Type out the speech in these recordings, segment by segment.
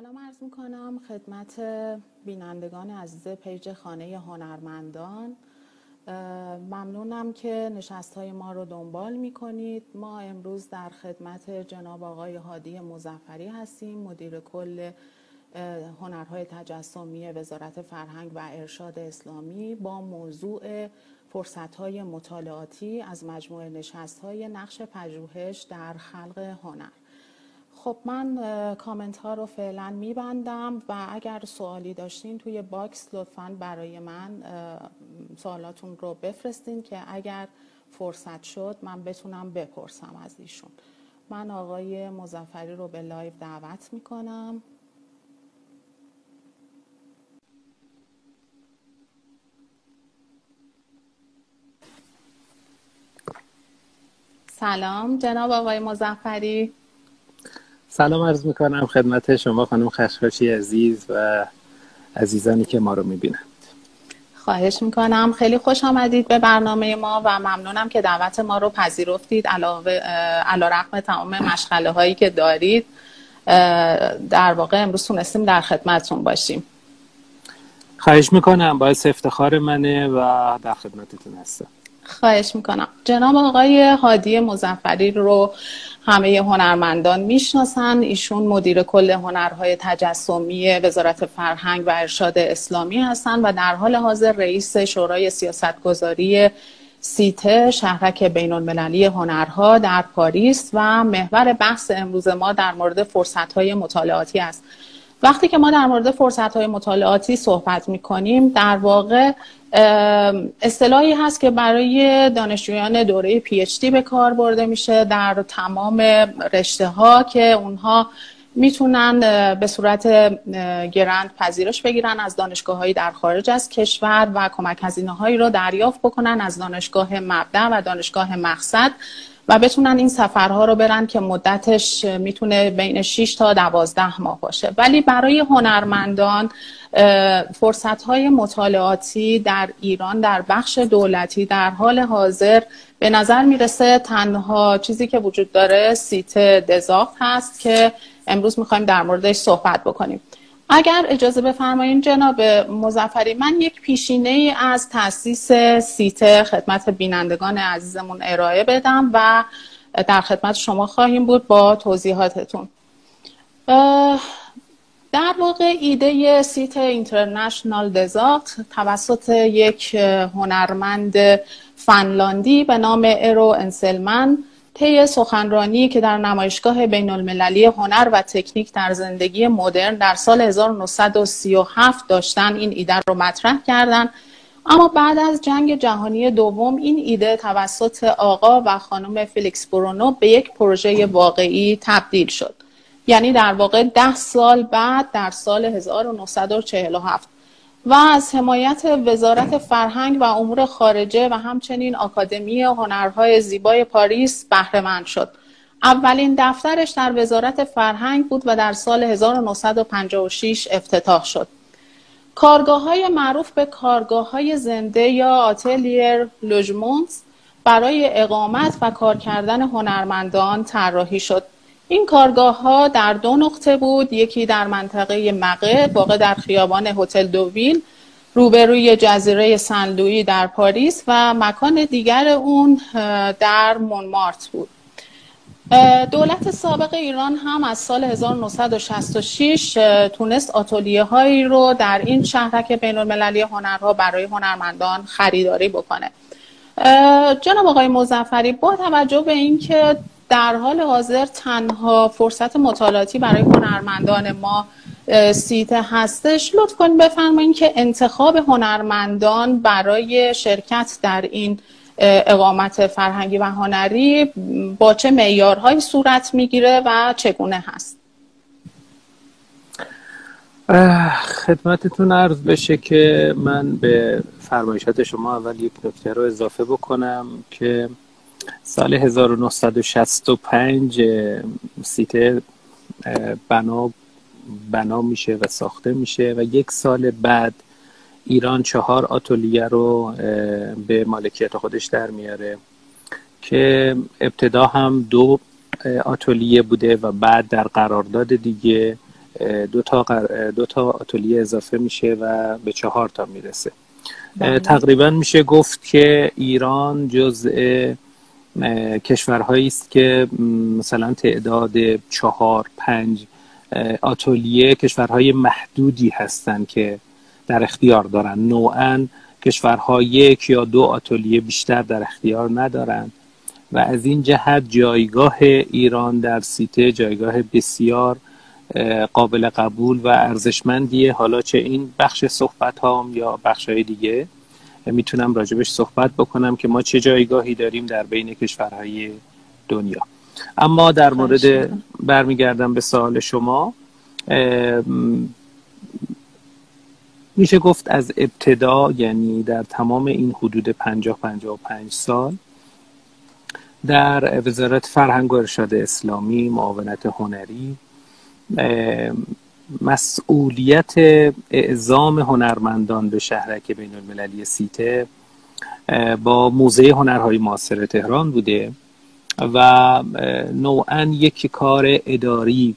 سلام عرض می کنم خدمت بینندگان عزیز پیج خانه هنرمندان. ممنونم که نشست های ما رو دنبال می کنید ما امروز در خدمت جناب آقای هادی مزفری هستیم مدیر کل هنرهای تجسمی وزارت فرهنگ و ارشاد اسلامی. با موضوع فرصت های مطالعاتی از مجموعه نشست های نقش پژوهش در خلق هنر. خب من کامنت ها رو فعلا میبندم و اگر سوالی داشتین توی box لطفا برای من سوالاتون رو بفرستین که اگر فرصت شد من بتونم بپرسم از ایشون. من آقای مظفری رو به live دعوت می‌کنم. سلام جناب آقای مزفری سلام عرض می‌کنم خدمت شما خانم خشخاشی عزیز و عزیزانی که ما رو می‌بینند. خواهش می‌کنم. خیلی خوش آمدید به برنامه ما و ممنونم که دعوت ما رو پذیرفتید. علاوه علا رقم تمام مشغله هایی که دارید در واقع امروز تونستیم در خدمتتون باشیم. خواهش می‌کنم. باعث افتخار منه و در خدمتتون هستم. خواهش می‌کنم. جناب آقای هادی مزفری رو همه هنرمندان می‌شناسن. ایشون مدیر کل هنرهای تجسمی وزارت فرهنگ و ارشاد اسلامی هستند و در حال حاضر رئیس شورای سیاستگذاری سیته شهرک بین المللی هنرها در پاریس و محور بحث امروز ما در مورد فرصتهای مطالعاتی است. وقتی که ما در مورد فرصت های مطالعاتی صحبت می کنیم در واقع اصطلاحی هست که برای دانشجویان دوره پی اچ دی به کار برده میشه در تمام رشته ها که اونها می‌تونن به صورت گرند پذیرش بگیرن از دانشگاه هایی در خارج از کشور و کمک هزینه هایی رو دریافت بکنن از دانشگاه مبدع و دانشگاه مقصد. و بتونن این سفرها رو برن که مدتش می‌تونه بین 6 تا 12 ماه باشه. ولی برای هنرمندان فرصت های مطالعاتی در ایران در بخش دولتی در حال حاضر به نظر می‌رسه تنها چیزی که وجود داره Cité des Arts هست که امروز می‌خوایم در موردش صحبت بکنیم. اگر اجازه بفرمایید جناب مظفری من یک پیشینه ای از تاسیس Cité خدمت بینندگان عزیزمون ارائه بدم و در خدمت شما خواهیم بود با توضیحاتتون. در واقع ایده Cité internationale des Arts توسط یک هنرمند فنلاندی به نام ارو اسنلمن طی سخنرانی که در نمایشگاه بین المللی هنر و تکنیک در زندگی مدرن در سال 1937 داشتن این ایده رو مطرح کردند اما بعد از جنگ جهانی دوم این ایده توسط آقا و خانم فیلیکس برونو به یک پروژه واقعی تبدیل شد. یعنی در واقع ده سال بعد در سال 1947 و از حمایت وزارت فرهنگ و امور خارجه و همچنین آکادمی هنرهای زیبای پاریس بهرهمند شد. اولین دفترش در وزارت فرهنگ بود و در سال 1956 افتتاح شد. کارگاه های معروف به کارگاه های زنده یا آتلیر لوژمونت برای اقامت و کار کردن هنرمندان طراحی شد این کارگاه ها در دو نقطه بود. یکی در منطقه مقه واقع در خیابان هتل دوویل روبروی جزیره سنلویی در پاریس و مکان دیگر اون در مونمارت بود. دولت سابق ایران هم از سال 1966 تونست آتولیه هایی رو در این شهرک بین المللی هنرها برای هنرمندان خریداری بکنه. جناب آقای مزفری با توجه به اینکه در حال حاضر تنها فرصت مطالعاتی برای هنرمندان ما سیت هستش. لطف کنید بفرمایید که انتخاب هنرمندان برای شرکت در این اقامت فرهنگی و هنری با چه معیارهایی صورت می‌گیره و چگونه هست؟ خدمتتون عرض بشه که من به فرمایشات شما اول یک نکته رو اضافه بکنم که سال 1965 سیته بنا بنا میشه و ساخته میشه و یک سال بعد ایران چهار آتولیه رو به مالکیت خودش در میاره که ابتدا هم دو آتولیه بوده و بعد در قرارداد دیگه دو تا, دو تا آتلیه اضافه میشه و به چهار تا می‌رسه بله. تقریبا میشه گفت که ایران جزء کشورهایی است که مثلا تعداد چهار پنج آتلیه کشورهای محدودی هستند که در اختیار دارن. نوعا کشورها یک یا دو آتلیه بیشتر در اختیار ندارند و از این جهت جایگاه ایران در سیته جایگاه بسیار قابل قبول و ارزشمندیه. حالا چه این بخش صحبت هام یا بخش های دیگه؟ می‌تونم راجبش صحبت بکنم که ما چه جایگاهی داریم در بین کشورهای دنیا. اما در مورد برمیگردم به سوال شما میشه گفت از ابتدا یعنی در تمام این حدود 50 55 سال در وزارت فرهنگ و ارشاد اسلامی معاونت هنری مسئولیت اعزام هنرمندان به شهرک بین المللی سیته با موزه هنرهای معاصر تهران بوده و نوعا یک کار اداری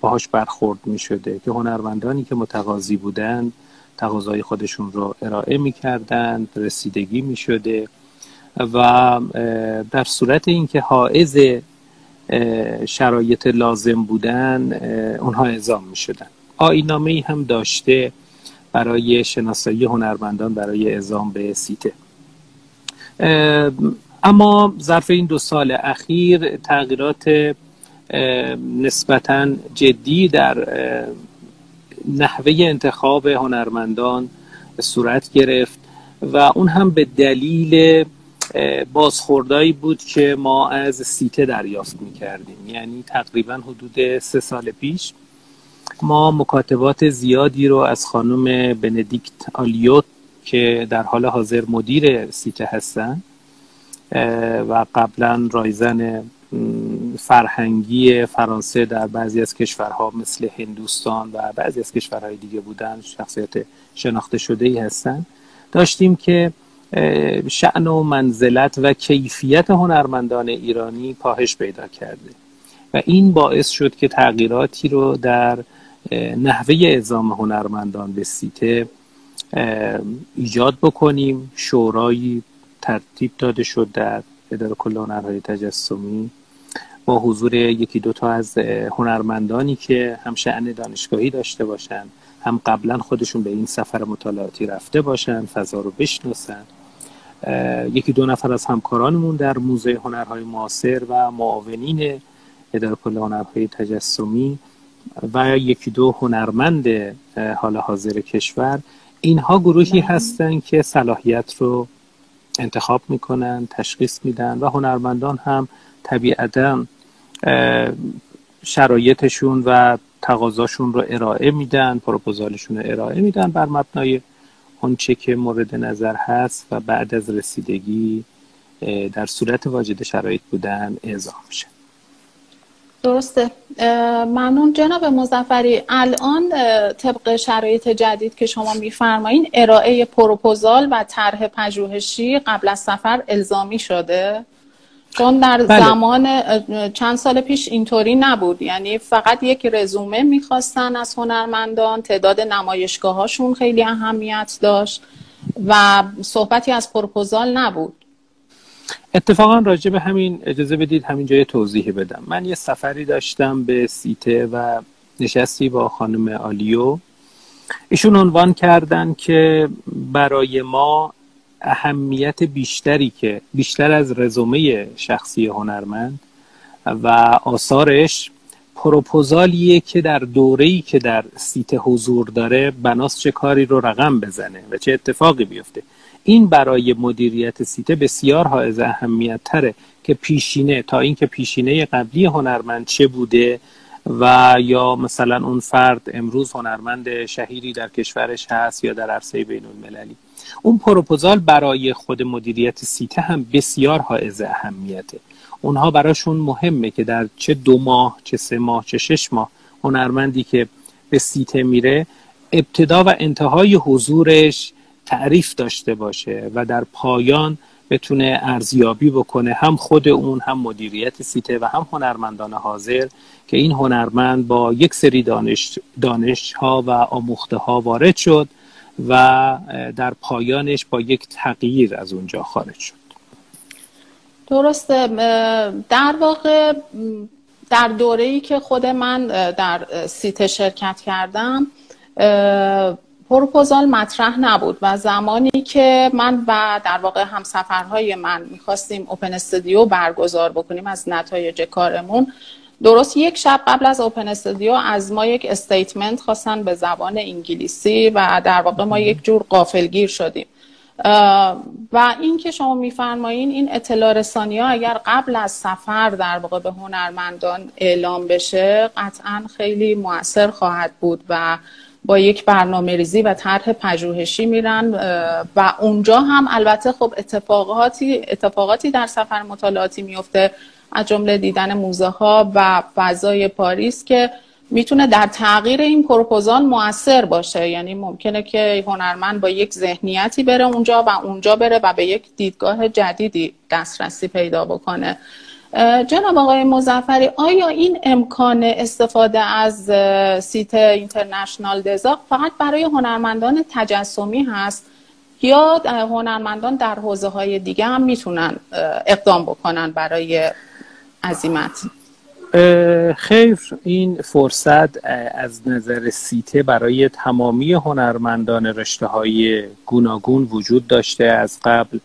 باهاش برخورد می شده که هنرمندانی که متقاضی بودند تقاضای خودشون رو ارائه می کردند رسیدگی می شده و در صورت اینکه حائز شرایط لازم بودن اونها اعزام می شدن آینامه ای هم داشته برای شناسایی هنرمندان برای اعزام به سیته. اما ظرف این دو سال اخیر تغییرات نسبتا جدی در نحوه انتخاب هنرمندان صورت گرفت و اون هم به دلیل بازخوردایی بود که ما از سیته دریافت می کردیم یعنی تقریبا حدود سه سال پیش ما مکاتبات زیادی رو از خانم بندیکت آلیوت که در حال حاضر مدیر سیته هستن و قبلا رایزن فرهنگی فرانسه در بعضی از کشورها مثل هندوستان و بعضی از کشورهای دیگه بودن شخصیت شناخته شده ای هستن. داشتیم که شعن و منزلت و کیفیت هنرمندان ایرانی پاهش پیدا کرده. و این باعث شد که تغییراتی رو در نحوه اعزام هنرمندان به سیته ایجاد بکنیم. شورایی ترتیب داده شد در اداره کل هنرهای تجسمی با حضور یکی دوتا از هنرمندانی که هم شعن دانشگاهی داشته باشن هم قبلا خودشون به این سفر مطالعاتی رفته باشن فضا رو بشناسن. یکی دو نفر از همکارانمون در موزه هنرهای معاصر و معاونین اداره کل هنرهای تجسمی و یکی دو هنرمند حال حاضر کشور. اینها گروهی هستند که صلاحیت رو انتخاب می‌کنن تشخیص میدن و هنرمندان هم طبیعتا شرایطشون و تقاضاشون رو ارائه میدن پروپوزالشون رو ارائه میدن بر مبنای آنچه که مورد نظر هست و بعد از رسیدگی در صورت واجد شرایط بودن اعزام میشه. درسته. ممنون. جناب مزفری الان طبق شرایط جدید که شما میفرمایین ارائه پروپوزال و طرح پژوهشی قبل از سفر الزامی شده؟ چون در بله. زمان چند سال پیش اینطوری نبود. یعنی فقط یک رزومه می‌خواستن از هنرمندان تعداد نمایشگاه هاشون خیلی اهمیت داشت و صحبتی از پروپوزال نبود. اتفاقا راجع به همین اجازه بدید همین جای توضیح بدم. من یه سفری داشتم به سیته و نشستی با خانم آلیو. ایشون عنوان کردن که برای ما اهمیت بیشتری که بیشتر از رزومه شخصی هنرمند و آثارش پروپوزالیه که در دوره‌ای که در سیت حضور داره بناس چه کاری رو رقم بزنه و چه اتفاقی بیفته. این برای مدیریت سیته بسیار حائز اهمیت تره که پیشینه تا اینکه پیشینه قبلی هنرمند چه بوده و یا مثلا اون فرد امروز هنرمند شهیری در کشورش هست یا در عرصه بین المللی اون پروپوزال برای خود مدیریت سیته هم بسیار حائز اهمیته. اونها براشون مهمه که در چه دو ماه چه سه ماه چه شش ماه هنرمندی که به سیته میره ابتدا و انتهای حضورش تعریف داشته باشه و در پایان بتونه ارزیابی بکنه هم خود اون هم مدیریت سیته و هم هنرمندان حاضر که این هنرمند با یک سری دانش, دانش ها و آموخته ها وارد شد و در پایانش با یک تغییر از اونجا خارج شد. درسته. در واقع در دوره ای که خود من در سیته شرکت کردم پروپوزال مطرح نبود و زمانی که من و در واقع همسفرهای من می‌خواستیم open studio برگزار بکنیم از نتایج کارمون درست یک شب قبل از open studio از ما یک statement خواستن به زبان انگلیسی و در واقع ما یک جور غافلگیر شدیم. و این که شما میفرمایین این اطلاع رسانی ها اگر قبل از سفر در واقع به هنرمندان اعلام بشه قطعا خیلی موثر خواهد بود و با یک برنامه ریزی و طرح پژوهشی میرن. و اونجا هم البته خب اتفاقاتی اتفاقاتی در سفر مطالعاتی میفته از جمله دیدن موزه ها و فضای پاریس که می‌تونه در تغییر این پروپوزال موثر باشه. یعنی ممکنه که هنرمند با یک ذهنیتی بره اونجا و اونجا بره و به یک دیدگاه جدیدی دسترسی پیدا بکنه. جناب آقای مزفری آیا این امکان استفاده از سیت اینترنشنال دزاق فقط برای هنرمندان تجسمی هست یا هنرمندان در حوزه های دیگه هم می‌تونن اقدام بکنن برای عظیمت خیر این فرصت از نظر سیته برای تمامی هنرمندان رشته های گوناگون وجود داشته از قبل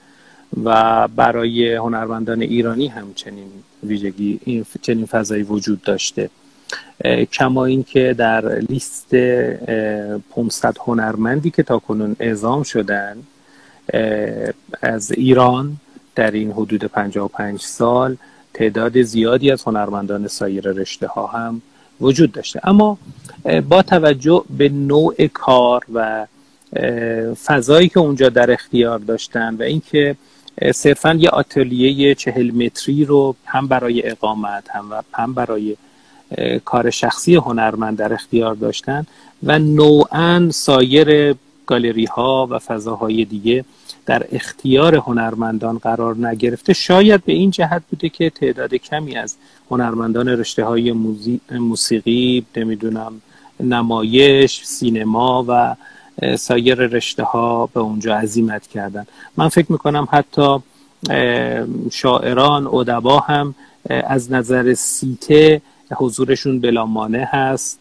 و برای هنرمندان ایرانی هم چنین ویژگی این چنین فضایی وجود داشته. کما اینکه در لیست 500 هنرمندی که تا کنون اعزام شدن از ایران در این حدود 55 سال تعداد زیادی از هنرمندان سایر رشته ها هم وجود داشته. اما با توجه به نوع کار و فضایی که اونجا در اختیار داشتن و اینکه صرفا یه آتلیه چهل متری رو هم برای اقامت هم, و هم برای کار شخصی هنرمند در اختیار داشتن و نوعا سایر گالری ها و فضاهای دیگه در اختیار هنرمندان قرار نگرفته شاید به این جهت بوده که تعداد کمی از هنرمندان رشته های موسیقی نمی‌دونم نمایش سینما و سایر رشته ها به اونجا عظیمت کردن. من فکر می‌کنم حتی شاعران ادبا هم از نظر سیته حضورشون بلا مانع هست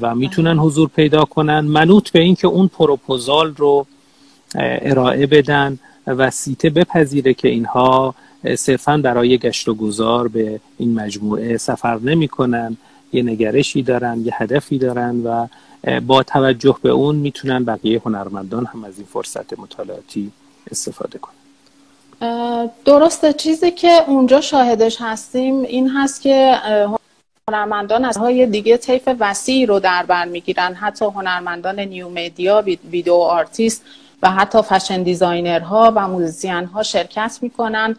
و می‌تونن حضور پیدا کنن. منوط به اینکه اون پروپوزال رو ارائه بدن و سیته بپذیره که اینها صرفا برای گشت و گذار به این مجموعه سفر نمی کنن یه نگرشی دارن یه هدفی دارن و با توجه به اون می‌تونن بقیه هنرمندان هم از این فرصت مطالعاتی استفاده کنن. درسته چیزی که اونجا شاهدش هستیم این هست که هنرمندان از های دیگه طیف وسیعی رو در بر می‌گیرن. حتی هنرمندان new media video artist و حتی fashion designer ها و musician ها شرکت می‌کنن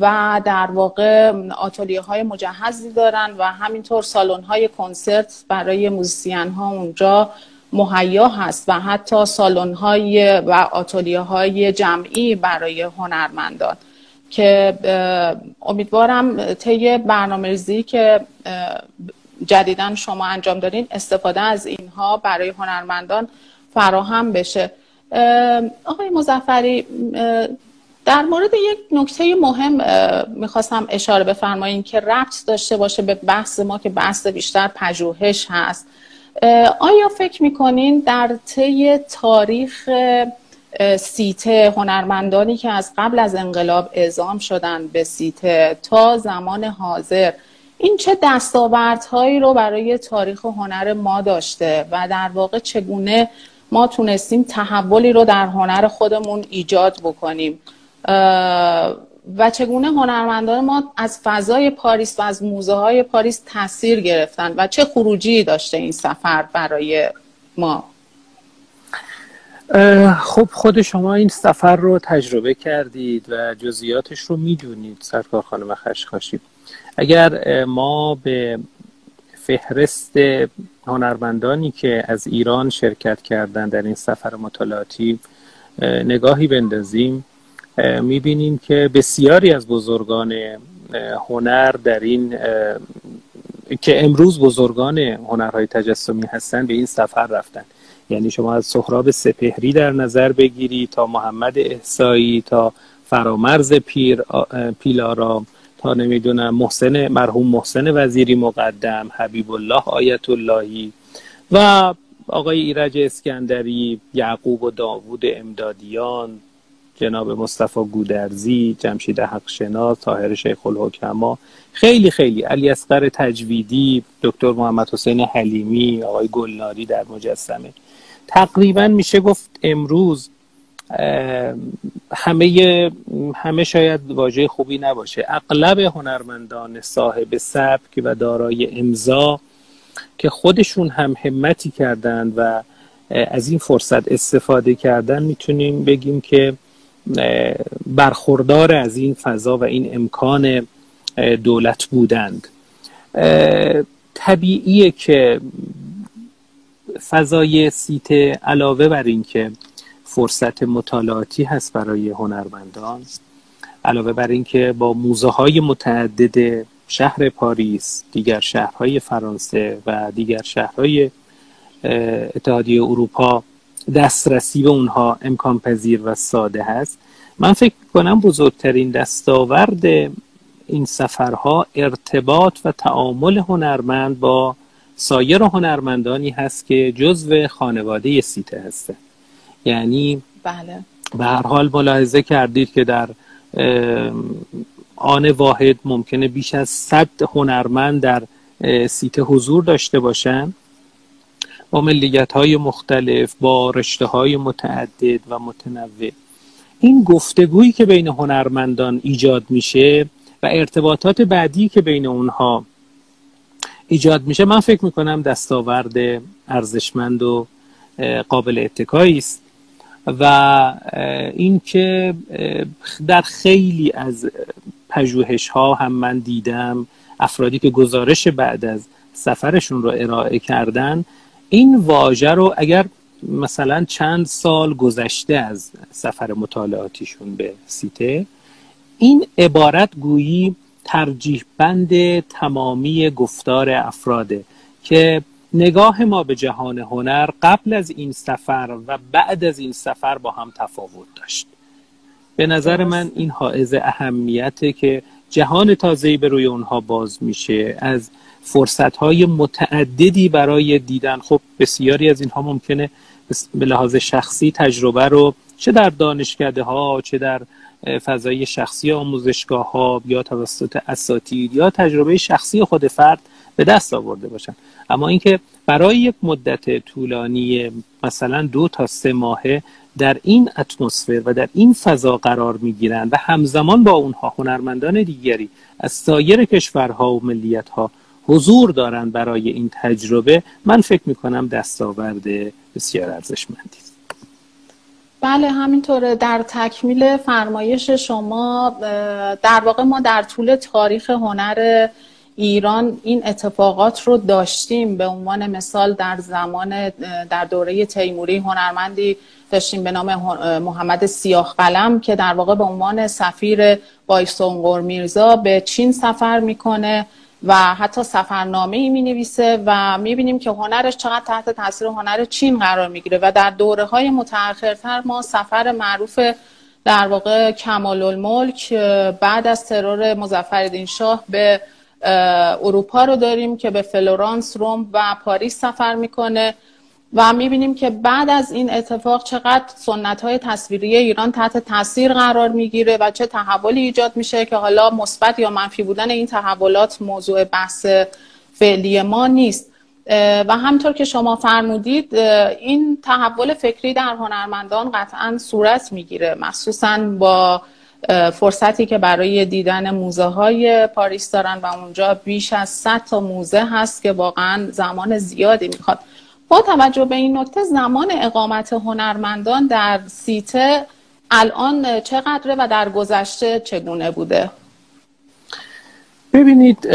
و در واقع آتولیه های مجهزی دارن و همینطور سالن های کنسرت برای موزیسین ها اونجا مهیا هست و حتی سالن های و آتولیه های جمعی برای هنرمندان که امیدوارم طی برنامه ریزی که جدیدا شما انجام دارین استفاده از اینها برای هنرمندان فراهم بشه. آقای مزفری در مورد یک نکته مهم می‌خواستم اشاره بفرماییم که ربط داشته باشه به بحث ما که بحث بیشتر پژوهش هست. آیا فکر می‌کنین در طی تاریخ سیته هنرمندانی که از قبل از انقلاب اعزام شدن به سیته تا زمان حاضر این چه دستاوردهایی رو برای تاریخ هنر ما داشته و در واقع چگونه ما تونستیم تحولی رو در هنر خودمون ایجاد بکنیم. و چگونه هنرمندان ما از فضای پاریس و از موزه های پاریس تاثیر گرفتن و چه خروجی داشته این سفر برای ما؟ خب خود شما این سفر رو تجربه کردید و جزئیاتش رو می‌دونید سرکار خانم خشخاشی. اگر ما به فهرست هنرمندانی که از ایران شرکت کردن در این سفر مطالعاتی نگاهی بندازیم می‌بینیم که بسیاری از بزرگان هنر در این که امروز بزرگان هنرهای تجسمی هستند به این سفر رفتن. یعنی شما از سهراب سپهری در نظر بگیری تا محمد احسایی تا فرامرز پیر پیلارام. نمی‌دونم محسن مرحوم محسن وزیری مقدم حبیب الله آیت اللهی و آقای ایرج اسکندری یعقوب و داوود امدادیان جناب مصطفی گودرزی جمشید حقشناس طاهر شیخ الحکما خیلی خیلی علی اصغر تجویدی دکتر محمد حسین حلیمی آقای گلناری در مجسمه. تقریبا میشه گفت امروز همه همه شاید واژه خوبی نباشه. اغلب هنرمندان صاحب سبک و دارای امضا که خودشون هم همتی کردند و از این فرصت استفاده کردن می‌تونیم بگیم که برخوردار از این فضا و این امکان دولت بودند. طبیعیه که فضای سیته علاوه بر اینکه فرصت مطالعاتی هست برای هنرمندان. علاوه بر اینکه با موزه های متعدد شهر پاریس دیگر شهرهای فرانسه و دیگر شهرهای اتحادیه اروپا دسترسی به اونها امکان پذیر و ساده هست. من فکر کنم بزرگترین دستاورد این سفرها ارتباط و تعامل هنرمند با سایر هنرمندانی هست که جزو خانواده سیته هسته یعنی بله. به هر حال ملاحظه کردید که در آن واحد ممکنه بیش از صد هنرمند در سیته حضور داشته باشند با ملیت های مختلف با رشته های متعدد و متنوع. این گفتگویی که بین هنرمندان ایجاد میشه و ارتباطات بعدی که بین اونها ایجاد میشه من فکر می‌کنم دستاورد ارزشمند و قابل اتکایی است. و اینکه در خیلی از پژوهش ها هم من دیدم افرادی که گزارش بعد از سفرشون رو ارائه کردن این واژه رو اگر مثلا چند سال گذشته از سفر مطالعاتیشون به سیته این عبارت گویی ترجیح بند تمامی گفتار افراده که نگاه ما به جهان هنر قبل از این سفر و بعد از این سفر با هم تفاوت داشت. به نظر من این حائز اهمیته که جهان تازه‌ای به روی اونها باز میشه. از فرصتهای متعددی برای دیدن. خب بسیاری از اینها ممکنه به لحاظ شخصی تجربه رو چه در دانشکده ها چه در فضای شخصی آموزشگاه ها یا توسط اساتید یا تجربه شخصی خود فرد به دست آورده باشن. اما اینکه برای یک مدت طولانی مثلا دو تا سه ماهه در این اتمسفر و در این فضا قرار می‌گیرند و همزمان با اونها هنرمندان دیگری از سایر کشورها و ملیتها حضور دارند برای این تجربه من فکر می‌کنم دستاورد بسیار ارزشمندی. بله همینطوره. در تکمیل فرمایش شما در واقع ما در طول تاریخ هنر ایران این اتفاقات رو داشتیم. به عنوان مثال در زمان در دوره تیموری هنرمندی داشتیم به نام محمد سیاه قلم که در واقع به عنوان سفیر بایسونگور میرزا به چین سفر می‌کنه و حتی سفرنامه ای می نویسه و می بینیم که هنرش چقدر تحت تاثیر هنر چین قرار می‌گیره و در دوره های متأخرتر ما سفر معروف در واقع کمال الملک بعد از ترور مظفرالدین شاه به اروپا رو داریم که به فلورانس، روم و پاریس سفر می‌کنه و می‌بینیم که بعد از این اتفاق چقدر سنت های تصویری ایران تحت تاثیر قرار می‌گیره و چه تحولی ایجاد میشه که حالا مثبت یا منفی بودن این تحولات موضوع بحث فعلی ما نیست. و همینطور که شما فرمودید این تحول فکری در هنرمندان قطعا صورت می‌گیره مخصوصا با فرصتی که برای دیدن موزه های پاریس دارن و اونجا بیش از 100 تا موزه هست که واقعا زمان زیادی می‌خواد. با توجه به این نکته زمان اقامت هنرمندان در سیته الان چقدره و در گذشته چگونه بوده؟ ببینید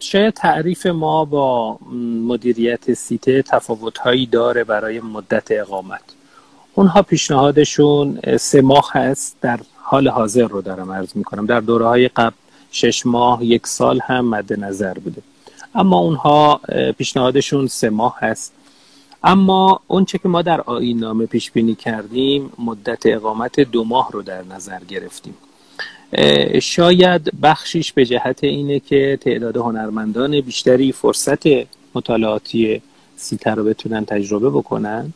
شاید تعریف ما با مدیریت سیته تفاوتهایی داره برای مدت اقامت. اونها پیشنهادشون سه ماه هست در حال حاضر رو دارم عرض می‌کنم. در دوره های قبل شش ماه یک سال هم مد نظر بوده. اما اونها پیشنهادشون سه ماه هست. اما اونچه که ما در آین نامه پیش بینی کردیم مدت اقامت دو ماه رو در نظر گرفتیم. شاید بخشیش به جهت اینه که تعداد هنرمندان بیشتری فرصت مطالعاتی سیتر رو بتونن تجربه بکنن.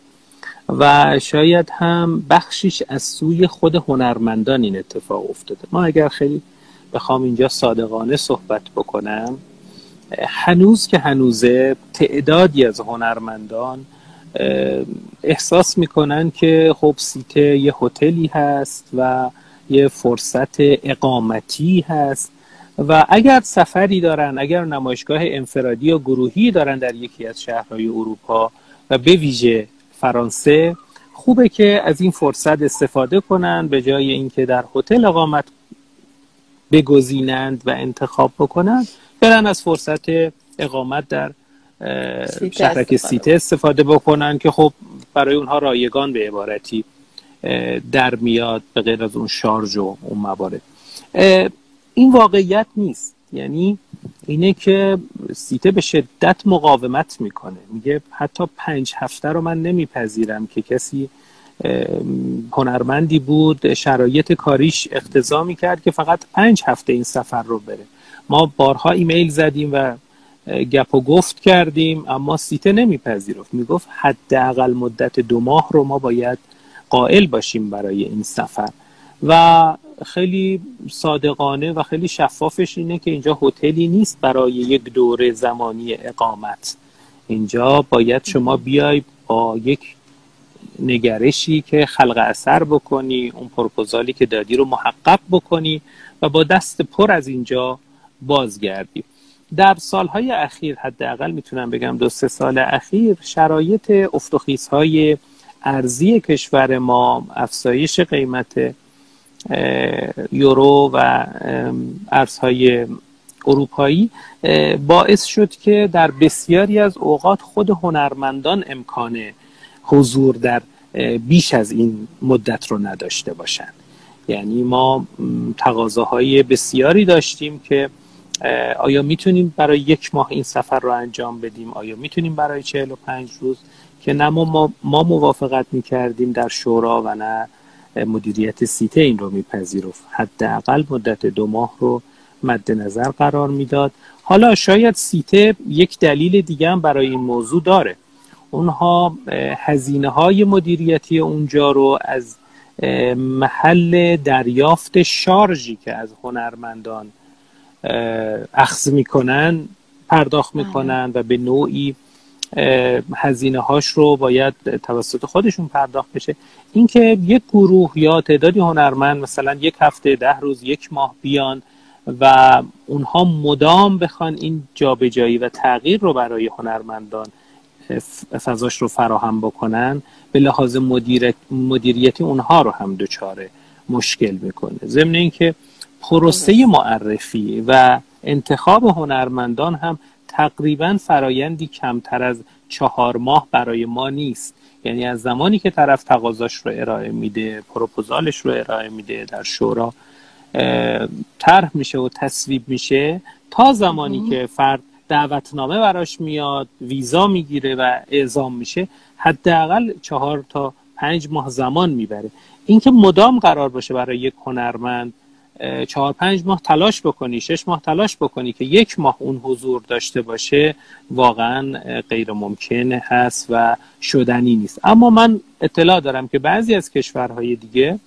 و شاید هم بخشیش از سوی خود هنرمندان این اتفاق افتاده. ما اگر خیلی بخوام اینجا صادقانه صحبت بکنم هنوز که هنوزه تعدادی از هنرمندان احساس می‌کنن که خب سیته یه هتلی هست و یه فرصت اقامتی هست و اگر سفری دارن اگر نمایشگاه انفرادی یا گروهی دارن در یکی از شهرهای اروپا و به ویژه فرانسه. خوبه که از این فرصت استفاده کنن به جای اینکه در هتل اقامت بگزینند و انتخاب بکنند برن از فرصت اقامت در شهرک سیته استفاده بکنن. که خب برای اونها رایگان به عبارتی در میاد به غیر از اون شارژ و اون موارد. این واقعیت نیست. یعنی اینه که سیته به شدت مقاومت می‌کنه. میگه حتی پنج هفته رو من نمیپذیرم که کسی هنرمندی بود شرایط کاریش اقتضا می‌کرد که فقط پنج هفته این سفر رو بره. ما بارها ایمیل زدیم و گپ و گفت کردیم اما سیته نمیپذیرفت. می‌گفت حداقل مدت دو ماه رو ما باید قائل باشیم برای این سفر. و خیلی صادقانه و خیلی شفافش اینه که اینجا هتلی نیست برای یک دوره زمانی اقامت. اینجا باید شما بیای با یک نگرشی که خلق اثر بکنی اون پروپوزالی که دادی رو محقق بکنی و با دست پر از اینجا بازگردی. در سالهای اخیر حداقل می‌تونم بگم دو سه سال اخیر شرایط های ارزی کشور ما افزایش قیمت یورو و ارزهای اروپایی باعث شد که در بسیاری از اوقات خود هنرمندان امکان حضور در بیش از این مدت رو نداشته باشند. یعنی ما تقاضاهای بسیاری داشتیم که آیا می‌تونیم برای یک ماه این سفر رو انجام بدیم؟ آیا می‌تونیم برای 45 روز؟ که نه ما, ما موافقت می‌کردیم در شورا و نه مدیریت سیته این رو میپذیرفت. حداقل مدت دو ماه رو مد نظر قرار می‌داد. حالا شاید سیته یک دلیل دیگه هم برای این موضوع داره. اونها هزینه های مدیریتی اونجا رو از محل دریافت شارژی که از هنرمندان اخذ می‌کنن پرداخت بله. می‌کنن و به نوعی هزینه هاش رو باید توسط خودشون پرداخت بشه. اینکه یک گروه یا تعدادی هنرمند مثلا یک هفته ده روز یک ماه بیان و اونها مدام بخوان این جابجایی و تغییر رو برای هنرمندان فضاش رو فراهم بکنن به لحاظ مدیریتی اونها رو هم دچار مشکل می‌کنه ضمن اینکه پروسه معرفی و انتخاب هنرمندان هم تقریبا فرایندی کمتر از چهار ماه برای ما نیست. یعنی از زمانی که طرف تقاضاش رو ارائه میده پروپوزالش رو ارائه میده در شورا طرح میشه و تصویب میشه. تا زمانی که فرد دعوتنامه براش میاد ویزا می‌گیره و اعزام میشه حداقل چهار تا پنج ماه زمان می‌بره. اینکه مدام قرار باشه برای یک هنرمند چهار پنج ماه تلاش بکنی شش ماه تلاش بکنی که یک ماه اون حضور داشته باشه واقعا غیر ممکن هست و شدنی نیست. اما من اطلاع دارم که بعضی از کشورهای دیگه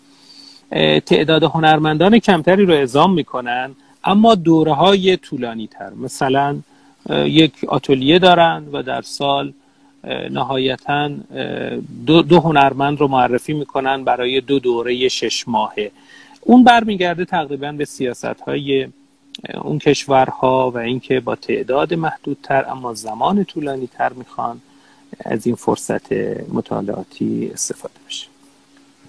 تعداد هنرمندان کمتری رو اعزام می‌کنن اما دوره های طولانی تر مثلا یک آتلیه دارن و در سال نهایتا دو, دو هنرمند رو معرفی می‌کنن برای دو دوره شش ماهه. اون برمیگرده تقریبا به سیاست های اون کشورها و اینکه با تعداد محدودتر اما زمان طولانی تر می‌خوان از این فرصت مطالعاتی استفاده بشه.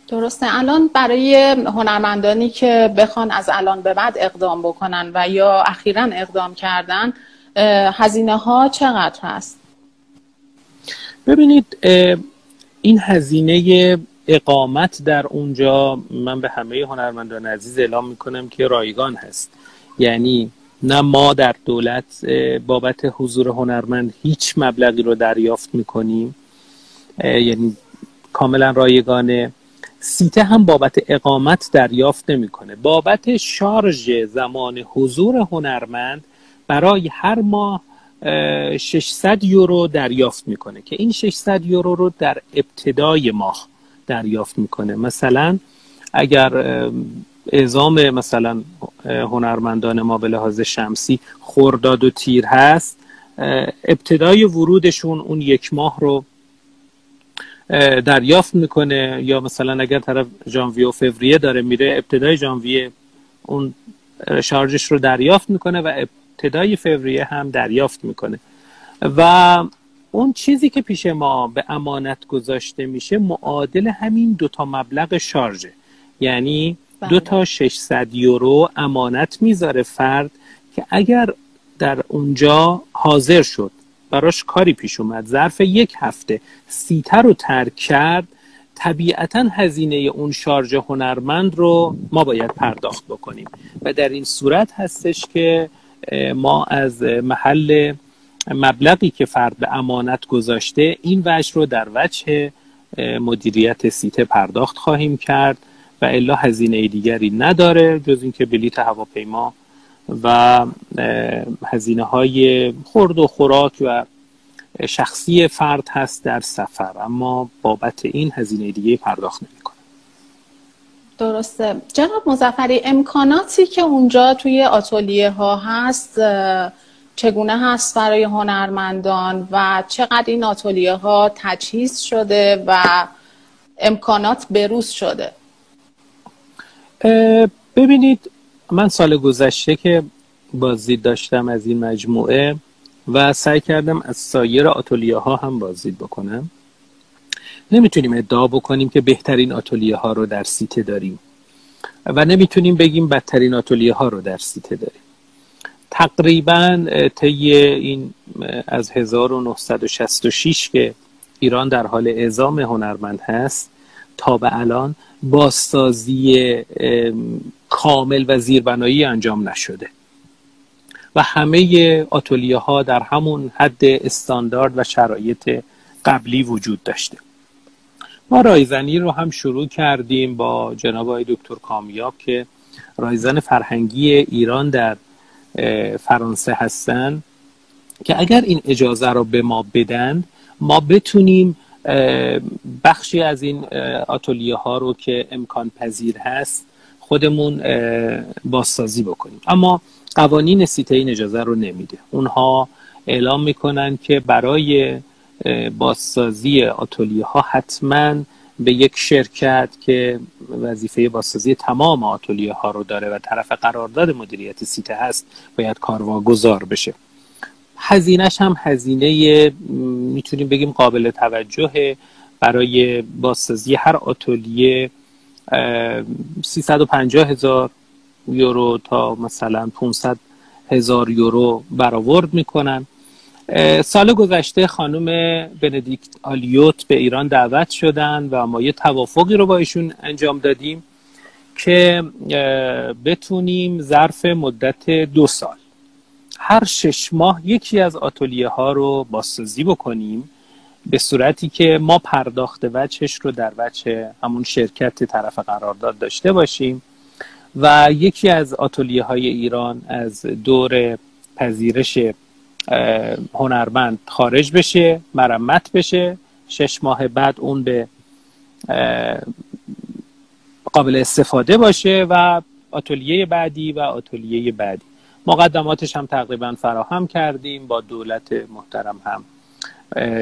درسته. الان برای هنرمندانی که بخوان از الان به بعد اقدام بکنن و یا اخیرا اقدام کردن هزینه ها چقدر هست؟ ببینید این هزینه اقامت در اونجا من به همه هنرمندان عزیز اعلام می‌کنم که رایگان هست. یعنی نه ما در دولت بابت حضور هنرمند هیچ مبلغی رو دریافت می‌کنیم. یعنی کاملا رایگانه. سیته هم بابت اقامت دریافت نمی‌کنه. بابت شارژ زمان حضور هنرمند برای هر ماه 600 یورو دریافت می‌کنه که این 600 یورو رو در ابتدای ماه دریافت می‌کنه. مثلا اگر اعزام مثلا هنرمندان ما به لحاظ شمسی خورداد و تیر هست ابتدای ورودشون اون یک ماه رو دریافت می‌کنه یا مثلا اگر طرف ژانویه و فوریه داره میره ابتدای ژانویه اون شارژش رو دریافت می‌کنه و ابتدای فوریه هم دریافت می‌کنه. و اون چیزی که پیش ما به امانت گذاشته میشه معادل همین دوتا مبلغ شارژه یعنی بله. دو تا 600 یورو امانت می‌ذاره فرد که اگر در اونجا حاضر شد براش کاری پیش اومد ظرف یک هفته سیتر رو ترک کرد طبیعتا هزینه اون شارژ هنرمند رو ما باید پرداخت بکنیم و در این صورت هستش که ما از محل مبلغی که فرد به امانت گذاشته این وجه رو در وجه مدیریت سیته پرداخت خواهیم کرد و الا هزینه دیگری نداره جز اینکه بلیت هواپیما و هزینه های خورد و خوراک و شخصی فرد هست در سفر. اما بابت این هزینه دیگه پرداخت نمی‌کنه. درسته. جناب مزفری امکاناتی که اونجا توی آتولیه ها هست چگونه هست برای هنرمندان و چقدر این آتولیه ها تجهیز شده و امکانات بروز شده؟ ببینید من سال گذشته که بازدید داشتم از این مجموعه و سعی کردم از سایر آتولیه ها هم بازدید بکنم. نمی‌تونیم ادعا بکنیم که بهترین آتولیه ها رو در سیته داریم و نمی‌تونیم بگیم بدترین آتولیه ها رو در سیته داریم. تقریبا طی این از 1966 که ایران در حال اعزام هنرمند هست تا به الان بازسازی کامل و زیربنایی انجام نشده. و همه آتولیه ها در همون حد استاندارد و شرایط قبلی وجود داشته. ما رایزنی رو هم شروع کردیم با جناب آقای دکتر کامیاب که رایزن فرهنگی ایران در فرانسه هستن که اگر این اجازه رو به ما بدن ما بتونیم بخشی از این آتولیه ها رو که امکان پذیر هست خودمون بازسازی بکنیم. اما قوانین سیته این اجازه رو نمیده. اونها اعلام می‌کنن که برای بازسازی آتولیه ها حتما به یک شرکت که وظیفه بازسازی تمام آتولیه ها رو داره و طرف قرارداد مدیریت سیته هست باید کارواگذار بشه. هزینهش هم هزینه می‌تونیم بگیم قابل توجه برای بازسازی هر آتولیه 350 هزار یورو تا مثلا 500 هزار یورو برآورد می‌کنن. سال گذشته خانم بندیکت آلیوت به ایران دعوت شدن و ما یه توافقی رو با ایشون انجام دادیم که بتونیم ظرف مدت دو سال هر شش ماه یکی از آتولیه ها رو بازسازی بکنیم به صورتی که ما پرداخت وجهش رو در وجه همون شرکت طرف قرارداد داشته باشیم و یکی از آتولیه های ایران از دور پذیرش هنرمند خارج بشه مرمت بشه. شش ماه بعد اون به قابل استفاده باشه و آتولیه بعدی و آتولیه بعدی. مقدماتش هم تقریبا فراهم کردیم با دولت محترم هم.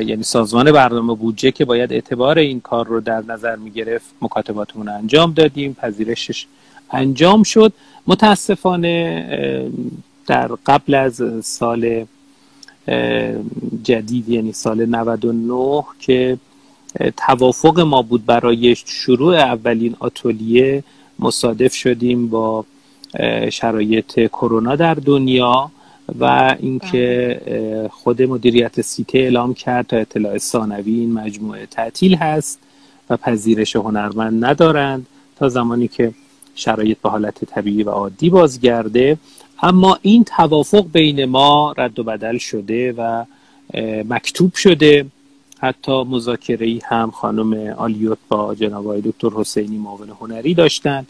یعنی سازمان برنامه بودجه که باید اعتبار این کار رو در نظر می گرفت مکاتباتمون انجام دادیم پذیرشش انجام شد. متاسفانه در قبل از سال جدید یعنی سال 99 که توافق ما بود برای شروع اولین آتولیه مصادف شدیم با شرایط کرونا در دنیا و اینکه خود مدیریت سیته اعلام کرد تا اطلاع ثانوی این مجموعه تعطیل هست و پذیرش هنرمند ندارند تا زمانی که شرایط به حالت طبیعی و عادی بازگرده. اما این توافق بین ما رد و بدل شده و مکتوب شده. حتی مذاکره ای هم خانم آلیوت با جناب آقای دکتر حسینی معاون هنری داشتند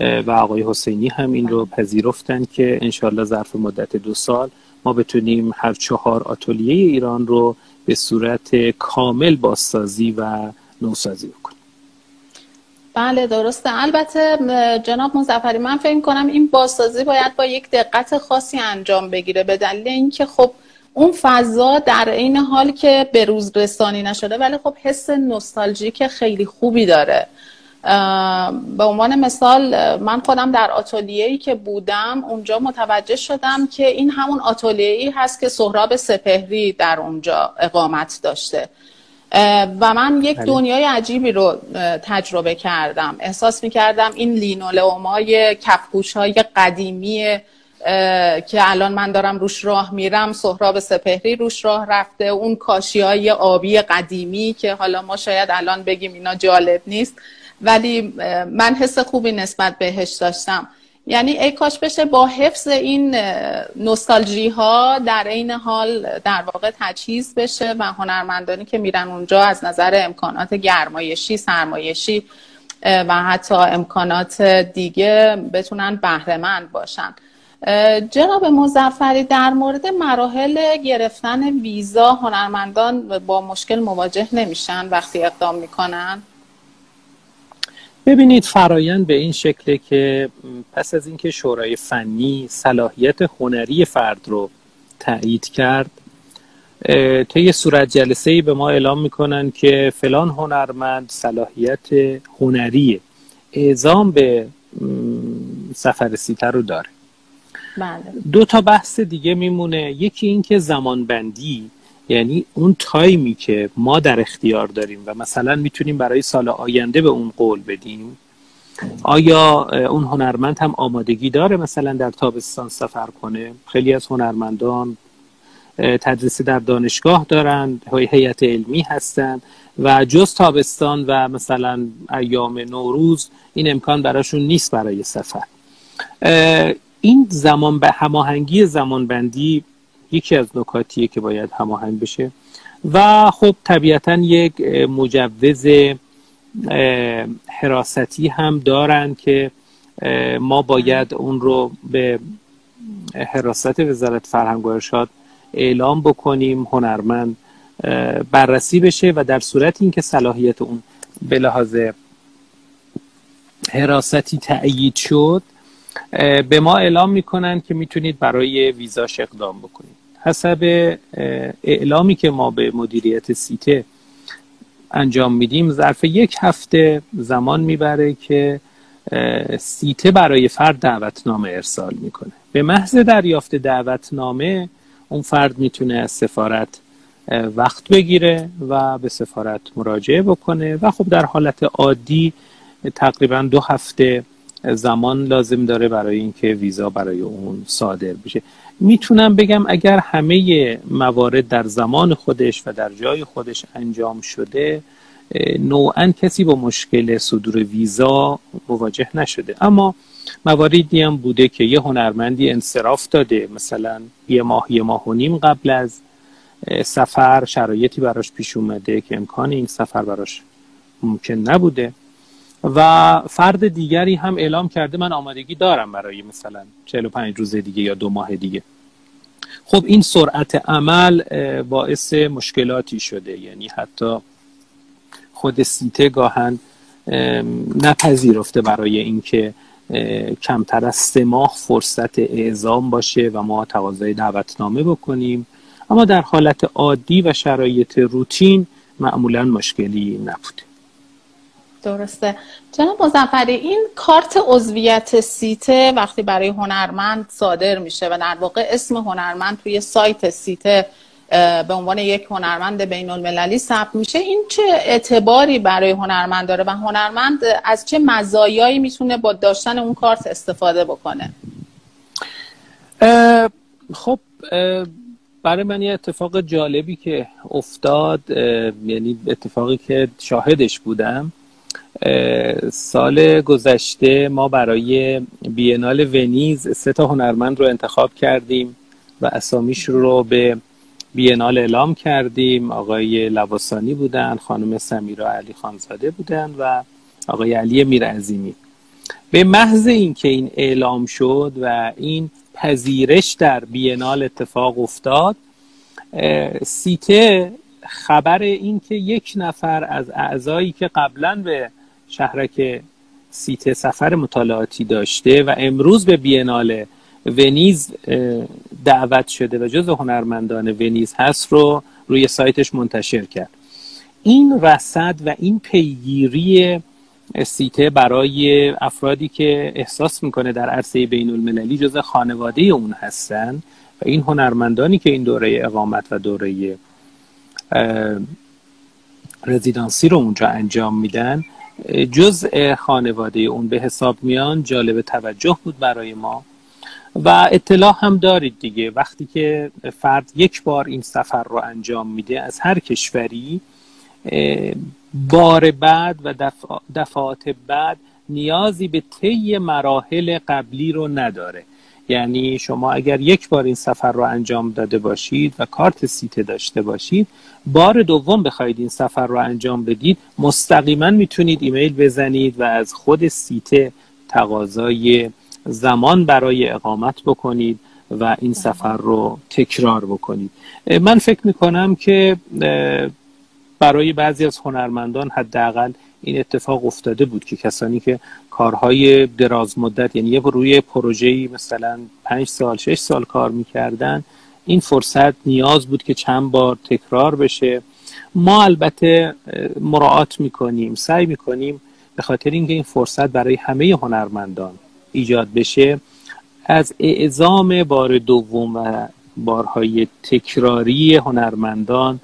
و آقای حسینی هم این رو پذیرفتند که انشالله ظرف مدت دو سال ما بتونیم هر چهار آتلیه ایران رو به صورت کامل بازسازی و نوسازی بکنیم. بله درسته. البته جناب مزفری من فکر کنم این بازسازی باید با یک دقت خاصی انجام بگیره به دلیل اینکه خب اون فضا در این حال که به روز رسانی نشده ولی خب حس نوستالژیک خیلی خوبی داره. به عنوان مثال من خودم در ای که بودم اونجا متوجه شدم که این همون ای هست که سهراب سپهری در اونجا اقامت داشته. و من یک بله. دنیای عجیبی رو تجربه کردم. احساس می کردم این لینولئومای کفپوش های قدیمی که الان من دارم روش راه میرم سهراب سپهری روش راه رفته اون کاشی های آبی قدیمی که حالا ما شاید الان بگیم اینا جالب نیست. ولی من حس خوبی نسبت بهش داشتم. یعنی ای کاش بشه با حفظ این نوستالژی ها در این حال در واقع تجهیز بشه و هنرمندانی که میرن اونجا از نظر امکانات گرمایشی سرمایشی و حتی امکانات دیگه بتونن بهرهمند باشن. جناب مزفری در مورد مراحل گرفتن ویزا هنرمندان با مشکل مواجه نمیشن وقتی اقدام می‌کنن؟ ببینید فرایند به این شکله که پس از اینکه شورای فنی صلاحیت هنری فرد رو تایید کرد طی صورت جلسه ای به ما اعلام می‌کنن که فلان هنرمند صلاحیت هنری اعزام به سفر سیتر رو داره بله. دو تا بحث دیگه میمونه یکی اینکه زمانبندی یعنی اون تایمی که ما در اختیار داریم و مثلا می‌تونیم برای سال آینده به اون قول بدیم آیا اون هنرمند هم آمادگی داره مثلا در تابستان سفر کنه؟ خیلی از هنرمندان تدریسی در دانشگاه دارند هیئت علمی هستند و جز تابستان و مثلا ایام نوروز این امکان براشون نیست برای سفر. این زمان به هماهنگی زمانبندی یکی از نکاتیه که باید هماهنگ بشه. و خب طبیعتا یک مجوز حراستی هم دارن که ما باید اون رو به حراست وزارت فرهنگ و ارشاد اعلام بکنیم هنرمند بررسی بشه و در صورت اینکه صلاحیت اون به لحاظ حراستی تأیید شد به ما اعلام می‌کنن که می‌تونید برای ویزاش اقدام بکنید. حسب اعلامی که ما به مدیریت سیته انجام میدیم ظرف یک هفته زمان می‌بره که سیته برای فرد دعوتنامه ارسال می‌کنه. به محض دریافت دعوتنامه اون فرد می‌تونه از سفارت وقت بگیره و به سفارت مراجعه بکنه و خب در حالت عادی تقریبا دو هفته زمان لازم داره برای اینکه ویزا برای اون صادر بشه. می‌تونم بگم اگر همه موارد در زمان خودش و در جای خودش انجام شده نوعا کسی با مشکل صدور ویزا مواجه نشده. اما مواردی هم بوده که یه هنرمندی انصراف داده مثلا یه ماه یه ماه و نیم قبل از سفر شرایطی براش پیش اومده که امکان این سفر براش ممکن نبوده. و فرد دیگری هم اعلام کرده من آمادگی دارم برای مثلا 45 روز دیگه یا دو ماه دیگه. خب این سرعت عمل باعث مشکلاتی شده. یعنی حتی خود سیته گاهن نپذیرفته برای اینکه کمتر از سه ماه فرصت اعزام باشه و ما تقاضای دعوتنامه بکنیم. اما در حالت عادی و شرایط روتین معمولا مشکلی نبوده. درسته. جناب مزفری این کارت عضویت سیته وقتی برای هنرمند صادر میشه و در واقع اسم هنرمند توی سایت سیته به عنوان یک هنرمند بین المللی ثبت میشه این چه اعتباری برای هنرمند داره و هنرمند از چه مزایایی می‌تونه با داشتن اون کارت استفاده بکنه؟ خب برای من یه اتفاق جالبی که افتاد یعنی اتفاقی که شاهدش بودم سال گذشته ما برای بینال ونیز سه تا هنرمند رو انتخاب کردیم و اسامیش رو به بینال اعلام کردیم. آقای لباسانی بودن خانم سمیرا علی خانزاده بودن و آقای علی میرعظیمی. به محض اینکه این اعلام شد و این پذیرش در بینال اتفاق افتاد سیته خبر این که یک نفر از اعضایی که قبلا به شهرک سیته سفر مطالعاتی داشته و امروز به بینال ونیز دعوت شده و جز هنرمندان ونیز هست رو روی سایتش منتشر کرد. این رصد و این پیگیری سیته برای افرادی که احساس می‌کنه در عرصه بین المللی جز خانواده اون هستن و این هنرمندانی که این دوره اقامت و دوره رزیدانسی رو اونجا انجام میدن جز خانواده اون به حساب میان جالب توجه بود برای ما. و اطلاع هم دارید دیگه. وقتی که فرد یک بار این سفر رو انجام میده از هر کشوری بار بعد و دفعات بعد نیازی به طی مراحل قبلی رو نداره. یعنی شما اگر یک بار این سفر رو انجام داده باشید و کارت سیته داشته باشید بار دوم بخواید این سفر رو انجام بدید مستقیما می‌تونید ایمیل بزنید و از خود سیته تقاضای زمان برای اقامت بکنید و این سفر رو تکرار بکنید. من فکر می‌کنم که برای بعضی از هنرمندان حداقل این اتفاق افتاده بود که کسانی که کارهای دراز مدت یعنی یه روی پروژه‌ای مثلا پنج سال شش سال کار می‌کردن این فرصت نیاز بود که چند بار تکرار بشه. ما البته مراعات می‌کنیم سعی می‌کنیم به خاطر اینکه این فرصت برای همه هنرمندان ایجاد بشه از اعزام بار دوم و بارهای تکراری هنرمندان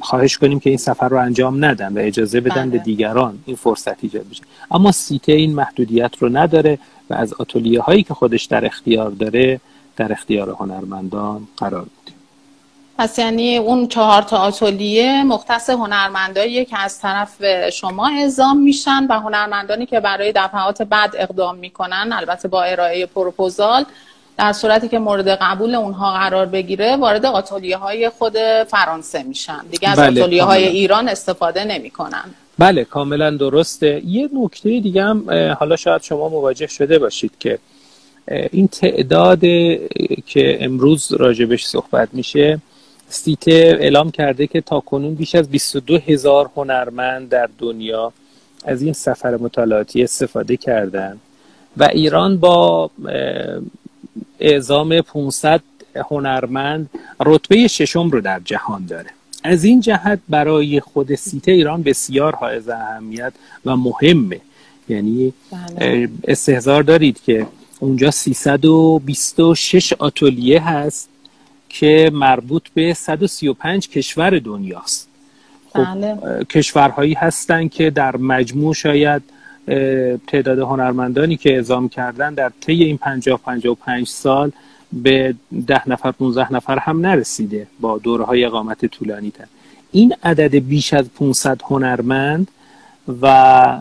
خواهش کنیم که این سفر رو انجام ندن و اجازه بدن به بله. دیگران این فرصت ایجاد بشه اما سیته این محدودیت رو نداره و از آتولیه هایی که خودش در اختیار داره در اختیار هنرمندان قرار میده پس یعنی اون چهار تا آتولیه مختص هنرمندایی که از طرف شما اعزام میشن و هنرمندانی که برای دفعات بعد اقدام می‌کنن البته با ارائه پروپوزال در صورتی که مورد قبول اونها قرار بگیره وارد آتولیه های خود فرانسه میشن. دیگه از بله، آتولیه های ایران استفاده نمی‌کنن. بله کاملا درسته. یه نکته دیگه هم حالا شاید شما مواجه شده باشید که این تعداد که امروز راجبش صحبت میشه سیته اعلام کرده که تا کنون بیش از 22 هزار هنرمند در دنیا از این سفر مطالعاتی استفاده کردن و ایران با اعزام 500 هنرمند رتبه ششم رو در جهان داره از این جهت برای خود سیته ایران بسیار حائز اهمیت و مهمه یعنی بله. استهزار دارید که اونجا 326 آتولیه هست که مربوط به 135 کشور دنیاست خب بله. کشورهایی هستند که در مجموع شاید تعداد هنرمندانی که اعزام کردن در طی این 50 55 سال به ده نفر 15 نفر هم نرسیده با دوره های اقامت طولانی تر. این عدد بیش از 500 هنرمند و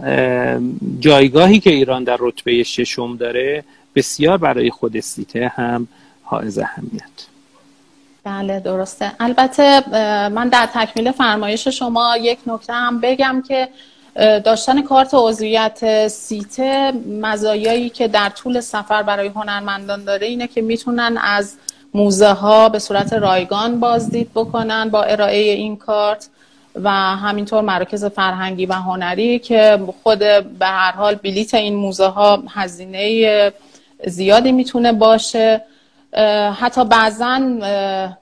جایگاهی که ایران در رتبه ششم داره بسیار برای خود سیته هم حائز اهمیت. بله درسته. البته من در تکمیل فرمایش شما یک نکته هم بگم که داشتن کارت عضویت سیته مزایایی که در طول سفر برای هنرمندان داره اینه که می‌تونن از موزه ها به صورت رایگان بازدید بکنن با ارائه این کارت و همینطور مراکز فرهنگی و هنری که خود به هر حال بلیت این موزه ها هزینه زیادی می‌تونه باشه. حتی بعضا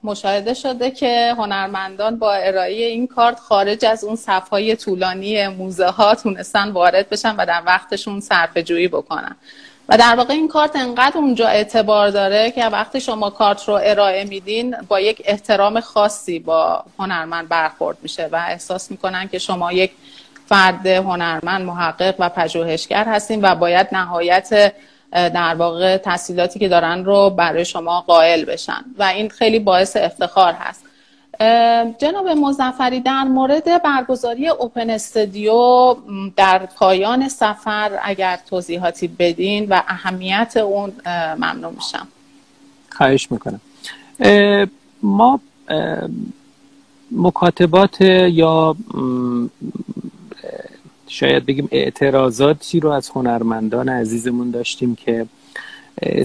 مشاهده شده که هنرمندان با ارائه این کارت خارج از اون صفهای طولانی موزه ها تونستن وارد بشن و در وقتشون صرف جویی بکنن. و در واقع این کارت انقدر اونجا اعتبار داره که وقتی شما کارت رو ارائه میدین با یک احترام خاصی با هنرمند برخورد میشه و احساس می‌کنن که شما یک فرد هنرمند محقق و پژوهشگر هستین و باید نهایت در واقع تحصیلاتی که دارن رو برای شما قائل بشن. و این خیلی باعث افتخار هست. جناب مزفری در مورد برگزاری اوپن استودیو در پایان سفر اگر توضیحاتی بدین و اهمیت اون ممنون میشم. خواهش می‌کنم. ما مکاتبات یا شاید بگیم اعتراضاتی رو از هنرمندان عزیزمون داشتیم که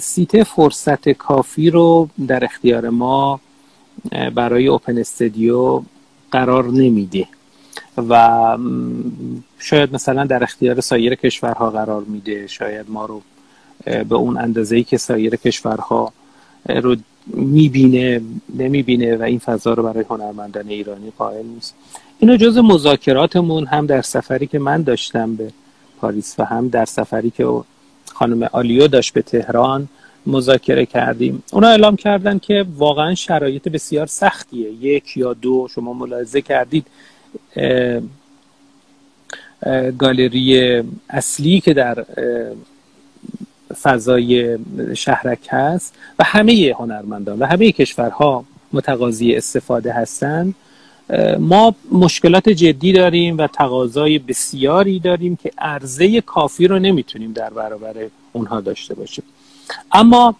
سیت فرصت کافی رو در اختیار ما برای اوپن استودیو قرار نمیده و شاید مثلا در اختیار سایر کشورها قرار میده. شاید ما رو به اون اندازه‌ای که سایر کشورها رو می‌بینه نمی‌بینه و این فضا رو برای هنرمندان ایرانی قائل نیست. اینو جز مذاکراتمون هم در سفری که من داشتم به پاریس و هم در سفری که خانم آلیو داشت به تهران مذاکره کردیم. اونا اعلام کردن که واقعا شرایط بسیار سختیه. یک یا دو شما ملاحظه کردید گالری اصلی که در فضای شهرک هست و همه هنرمندان و همه کشورها متقاضی استفاده هستند ما مشکلات جدی داریم و تقاضای بسیاری داریم که عرضه کافی رو نمی‌تونیم در برابر اونها داشته باشیم. اما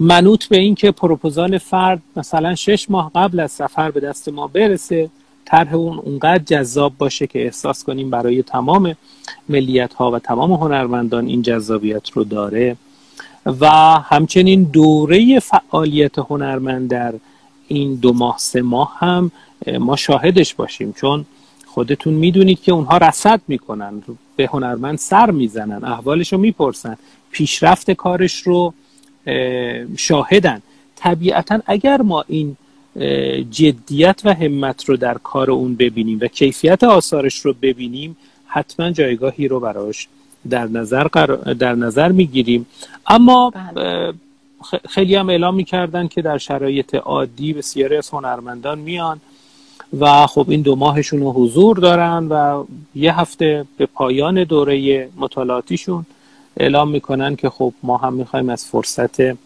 منوط به این که پروپوزال فرد مثلا شش ماه قبل از سفر به دست ما برسه طرح اون اونقدر جذاب باشه که احساس کنیم برای تمام ملیت ها و تمام هنرمندان این جذابیت رو داره و همچنین دوره فعالیت هنرمند در این دو ماه سه ماه هم ما شاهدش باشیم چون خودتون می‌دونید که اونها رصد می‌کنن به هنرمند سر می‌زنن احوالش رو می‌پرسن پیشرفت کارش رو شاهدن طبیعتا اگر ما این جدیت و همت رو در کار اون ببینیم و کیفیت آثارش رو ببینیم حتما جایگاهی رو براش در نظر, در نظر می‌گیریم اما بله. خیلی هم اعلام می‌کردن که در شرایط عادی بسیاری از هنرمندان میان و خب این دو ماهشون رو حضور دارن و یه هفته به پایان دوره مطالعاتیشون اعلام می‌کنن که خب ما هم می‌خوایم از فرصت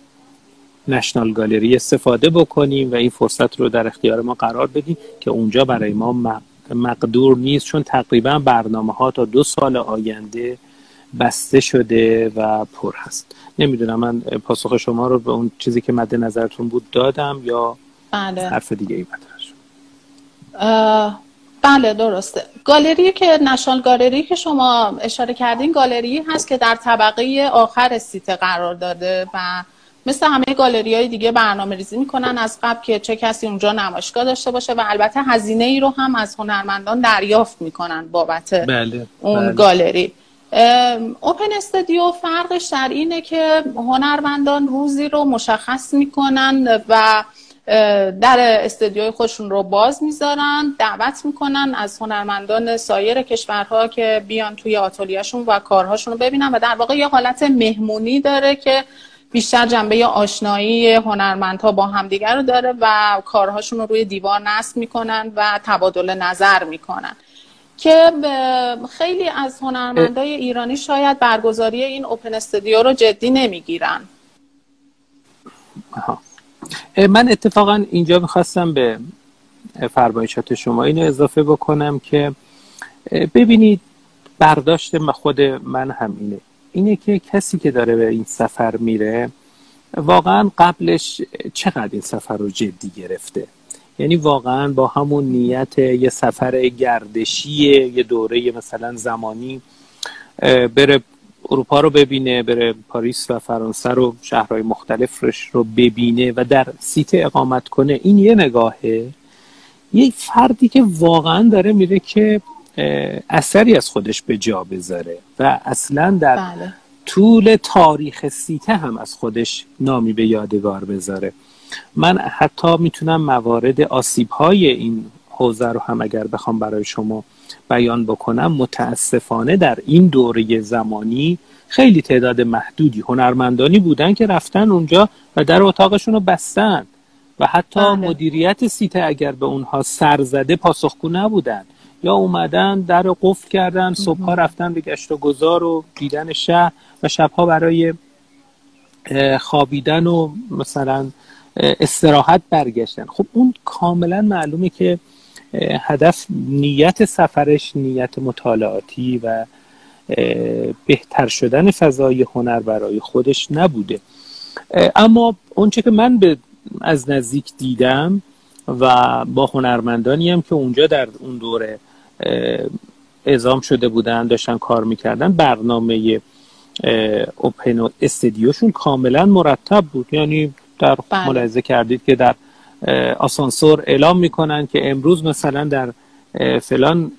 نشنال گالری استفاده بکنیم و این فرصت رو در اختیار ما قرار بدیم که اونجا برای ما مقدور نیست چون تقریبا برنامه ها تا دو سال آینده بسته شده و پر هست نمی‌دونم من پاسخ شما رو به اون چیزی که مد نظرتون بود دادم یا بله. حرف دیگه ای بله درسته گالری که نشان گالری که شما اشاره کردین گالری هست که در طبقه آخر سیت قرار داده و مثل همه گالری های دیگه برنامه ریزی می‌کنن از قبل که چه کسی اونجا نمایشگاه داشته باشه و البته هزینه ای رو هم از هنرمندان دریافت می‌کنن بابت بله، اون بله. گالری اوپن استودیو فرقش در اینه که هنرمندان روزی رو مشخص می‌کنن و در استودیوی خودشون رو باز می‌ذارن دعوت می‌کنن از هنرمندان سایر کشورها که بیان توی آتولیهشون و کارهاشون رو ببینن و در واقع یه حالت مهمونی داره که بیشتر جنبه آشنایی هنرمندها با همدیگر رو داره و کارهاشون رو روی دیوار نصب می‌کنن و تبادل نظر می‌کنن. که خیلی از هنرمندای ایرانی شاید برگزاری این اوپن استودیو رو جدی نمی‌گیرن. من اتفاقا اینجا می‌خواستم به فرمایشات شما اینو اضافه بکنم که ببینید برداشت خود من هم اینه اینه که کسی که داره به این سفر میره واقعا قبلش چقدر این سفر رو جدی گرفته؟ یعنی واقعا با همون نیت یه سفر گردشی یه دوره مثلا زمانی بره اروپا رو ببینه بره پاریس و فرانسه رو شهرهای مختلفش رو ببینه و در سیت اقامت کنه. این یه نگاهه. یه فردی که واقعا داره میره که اثری از خودش به جا بذاره و اصلا در بله. طول تاریخ سیته هم از خودش نامی به یادگار بذاره. من حتی می‌تونم موارد آسیب های این حوزه رو هم اگر بخوام برای شما بیان بکنم متاسفانه در این دوره زمانی خیلی تعداد محدودی هنرمندانی بودن که رفتن اونجا و در اتاقشون رو بستن و حتی بله. مدیریت سیته اگر به اونها سر زده پاسخگو نبودن. یا اومدن در قفل کردن صبحها رفتن به گشت و گذار و دیدن شهر و شبها برای خوابیدن و مثلا استراحت برگشتن. خب اون کاملا معلومه که هدف نیت سفرش نیت مطالعاتی و بهتر شدن فضای هنر برای خودش نبوده اما اونچه که من به از نزدیک دیدم و با هنرمندانی هم که اونجا در اون دوره اعزام شده بودن داشتن کار می‌کردن برنامه اوپن استدیوشون کاملا مرتب بود یعنی در بله. ملاحظه کردید که در آسانسور اعلام می‌کنن که امروز مثلا در فلان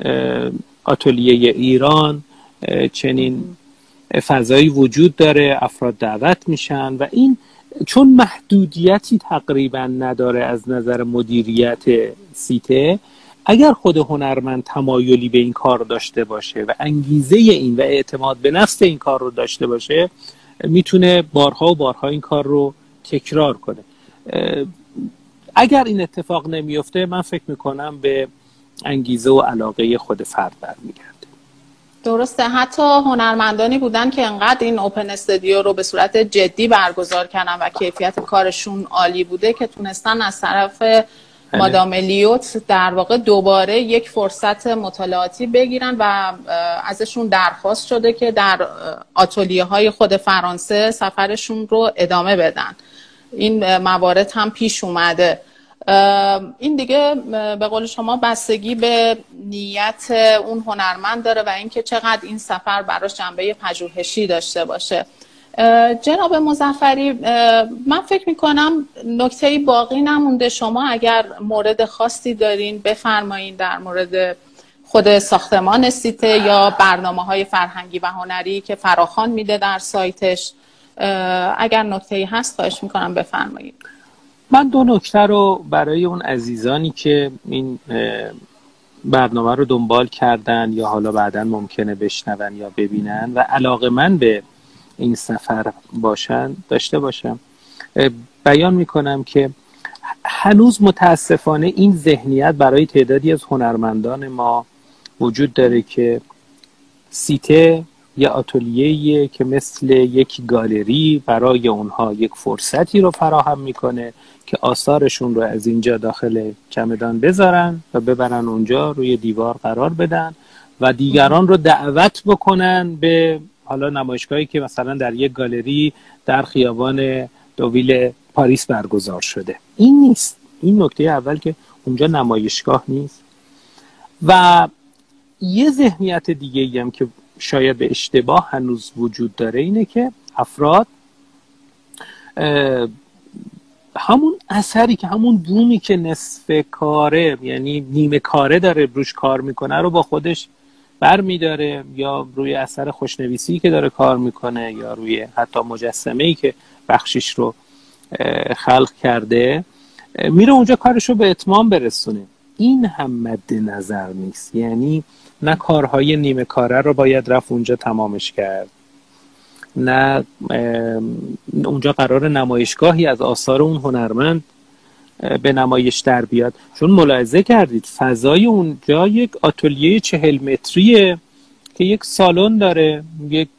آتلیه ایران چنین فضایی وجود داره افراد دعوت میشن و این چون محدودیتی تقریبا نداره از نظر مدیریت سیته اگر خود هنرمند تمایلی به این کار داشته باشه و انگیزه این و اعتماد به نفس این کار رو داشته باشه می‌تونه بارها و بارها این کار رو تکرار کنه. اگر این اتفاق نمیفته من فکر می‌کنم به انگیزه و علاقه خود فرد برمیگرده. درسته. حتی هنرمندانی بودن که انقدر این اوپن استودیو رو به صورت جدی برگزار کردن و کیفیت کارشون عالی بوده که تونستن از طرف بله. مادام لیوت در واقع دوباره یک فرصت مطالعاتی بگیرن و ازشون درخواست شده که در آتولیه های خود فرانسه سفرشون رو ادامه بدن. این موارد هم پیش اومده. این دیگه به قول شما بستگی به نیت اون هنرمند داره و اینکه چقدر این سفر براش جنبه پژوهشی داشته باشه. جناب مزفری من فکر می‌کنم نکته باقی نمونده. شما اگر مورد خاصی دارین بفرمایین در مورد خود ساختمان سیته یا برنامه های فرهنگی و هنری که فراخان میده در سایتش. اگر نکته هست خواهش می‌کنم بفرمایید. من دو نکته رو برای اون عزیزانی که این برنامه رو دنبال کردن یا حالا بعدا ممکنه بشنون یا ببینن و علاقه من به این سفر باشن داشته باشم. بیان می‌کنم که هنوز متاسفانه این ذهنیت برای تعدادی از هنرمندان ما وجود داره که سیته یا آتلیه که مثل یک گالری برای اونها یک فرصتی رو فراهم می‌کنه که آثارشون رو از اینجا داخل چمدان بذارن و ببرن اونجا روی دیوار قرار بدن و دیگران رو دعوت بکنن به حالا نمایشگاهی که مثلا در یک گالری در خیابان دویل پاریس برگزار شده. این نیست. این نکته اول که اونجا نمایشگاه نیست. و یه ذهنیت دیگه هم که شاید به اشتباه هنوز وجود داره اینه که افراد همون اثری که همون بومی که نصف کاره یعنی نیمه کاره داره روش کار می‌کنه رو با خودش بر میداره یا روی اثر خوشنویسی که داره کار می‌کنه یا روی حتی مجسمه ای که بخشش رو خلق کرده میره اونجا کارش رو به اتمام برسونه. این هم مد نظر نیست. یعنی نه کارهای نیمه کاره رو باید رفت اونجا تمامش کرد. نه اونجا قرار نمایشگاهی از آثار اون هنرمند به نمایش در بیاد. چون ملاحظه کردید فضای اونجا یک آتلیه چهل متریه که یک سالن داره یک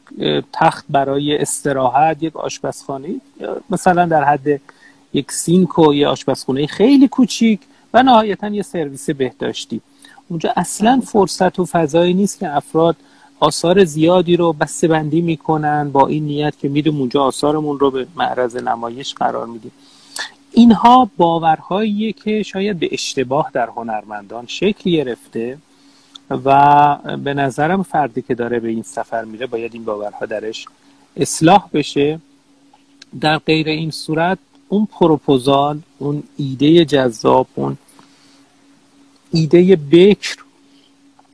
تخت برای استراحت یک آشپزخانه مثلا در حد یک سینک و یه آشپزخونه خیلی کوچیک و نهایتا یه سرویس بهداشتی. اونجا اصلا فرصت و فضایی نیست که افراد آثار زیادی رو بسته بندی می‌کنن با این نیت که میریم اونجا آثارمون رو به معرض نمایش قرار میدیم. اینها باورهاییه که شاید به اشتباه در هنرمندان شکل گرفته و به نظرم فردی که داره به این سفر میره باید این باورها درش اصلاح بشه. در غیر این صورت اون پروپوزال اون ایده جذاب اون ایده بکر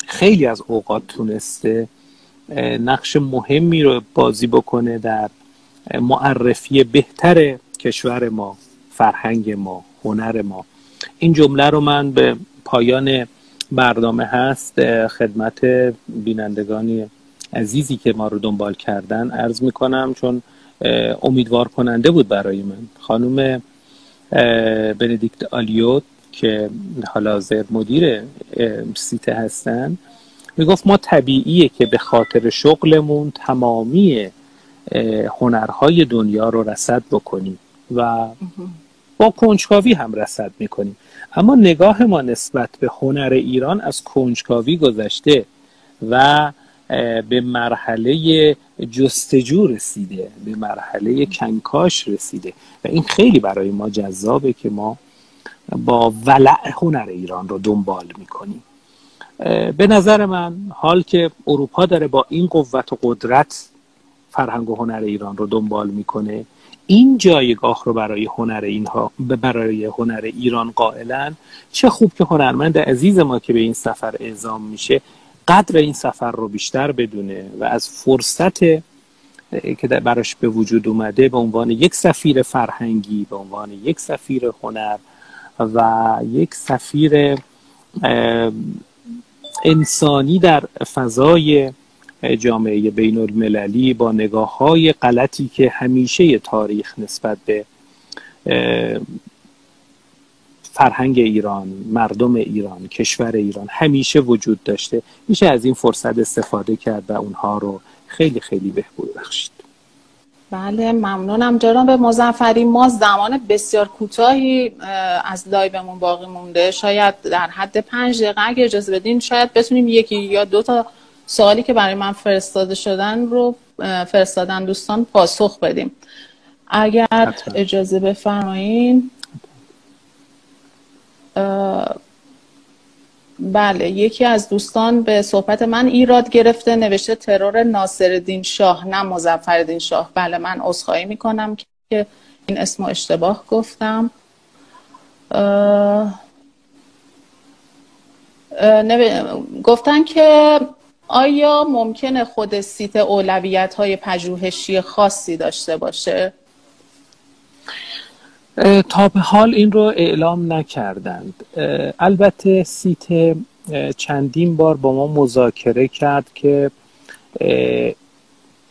خیلی از اوقات تونسته نقش مهمی رو بازی بکنه در معرفی بهتر کشور ما فرهنگ ما هنر ما. این جمله رو من به پایان برنامه هست خدمت بینندگانی عزیزی که ما رو دنبال کردن عرض می‌کنم چون امیدوار کننده بود برای من. خانم بندیکت آلیوت که حالا حاضر مدیر سیته هستن می‌گفت ما طبیعیه که به خاطر شغلمون تمامی هنرهای دنیا رو رسد بکنیم و با کنجکاوی هم رسد می‌کنیم. اما نگاه ما نسبت به هنر ایران از کنجکاوی گذشته و به مرحله جستجو رسیده به مرحله کنکاش رسیده. و این خیلی برای ما جذابه که ما با ولع هنر ایران رو دنبال می‌کنیم به نظر من حال که اروپا داره با این قوت و قدرت فرهنگ و هنر ایران رو دنبال می‌کنه این جایگاه رو برای هنر اینها برای هنر ایران قائلن چه خوب که هنرمند عزیز ما که به این سفر اعزام میشه قدر این سفر رو بیشتر بدونه و از فرصت که براش به وجود اومده به عنوان یک سفیر فرهنگی به عنوان یک سفیر هنر و یک سفیر انسانی در فضای جامعه بین المللی با نگاه های غلطی که همیشه تاریخ نسبت به فرهنگ ایران مردم ایران کشور ایران همیشه وجود داشته. میشه از این فرصت استفاده کرد و اونها رو خیلی خیلی بهبود بخشید. بله ممنونم. جناب مزفری ما زمان بسیار کوتاهی از لایومون باقی مونده. شاید در حد پنج دقیقه اگه اجازه بدین شاید بتونیم یکی یا دو تا سوالی که برای من فرستاده شدن رو فرستادن دوستان پاسخ بدیم. اگر اجازه بفرمایین. بله یکی از دوستان به صحبت من ایراد گرفته نوشته ترور ناصرالدین شاه نه مظفرالدین شاه بله من عذرخواهی می‌کنم که این اسم اشتباه گفتم گفتن که آیا ممکنه خود سیت اولویت های پژوهشی خاصی داشته باشه؟ تا به حال این رو اعلام نکردند. البته سیت چندین بار با ما مذاکره کرد که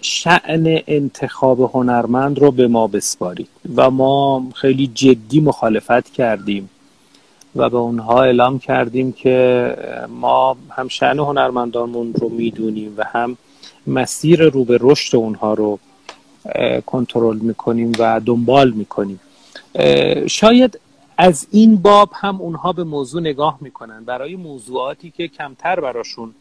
شأن انتخاب هنرمند رو به ما بسپارید و ما خیلی جدی مخالفت کردیم و به اونها اعلام کردیم که ما هم شعن هنرمندانمون رو می‌دونیم و هم مسیر رو به رشد اونها رو کنترل می‌کنیم و دنبال می‌کنیم. شاید از این باب هم اونها به موضوع نگاه می‌کنن. برای موضوعاتی که کمتر براشون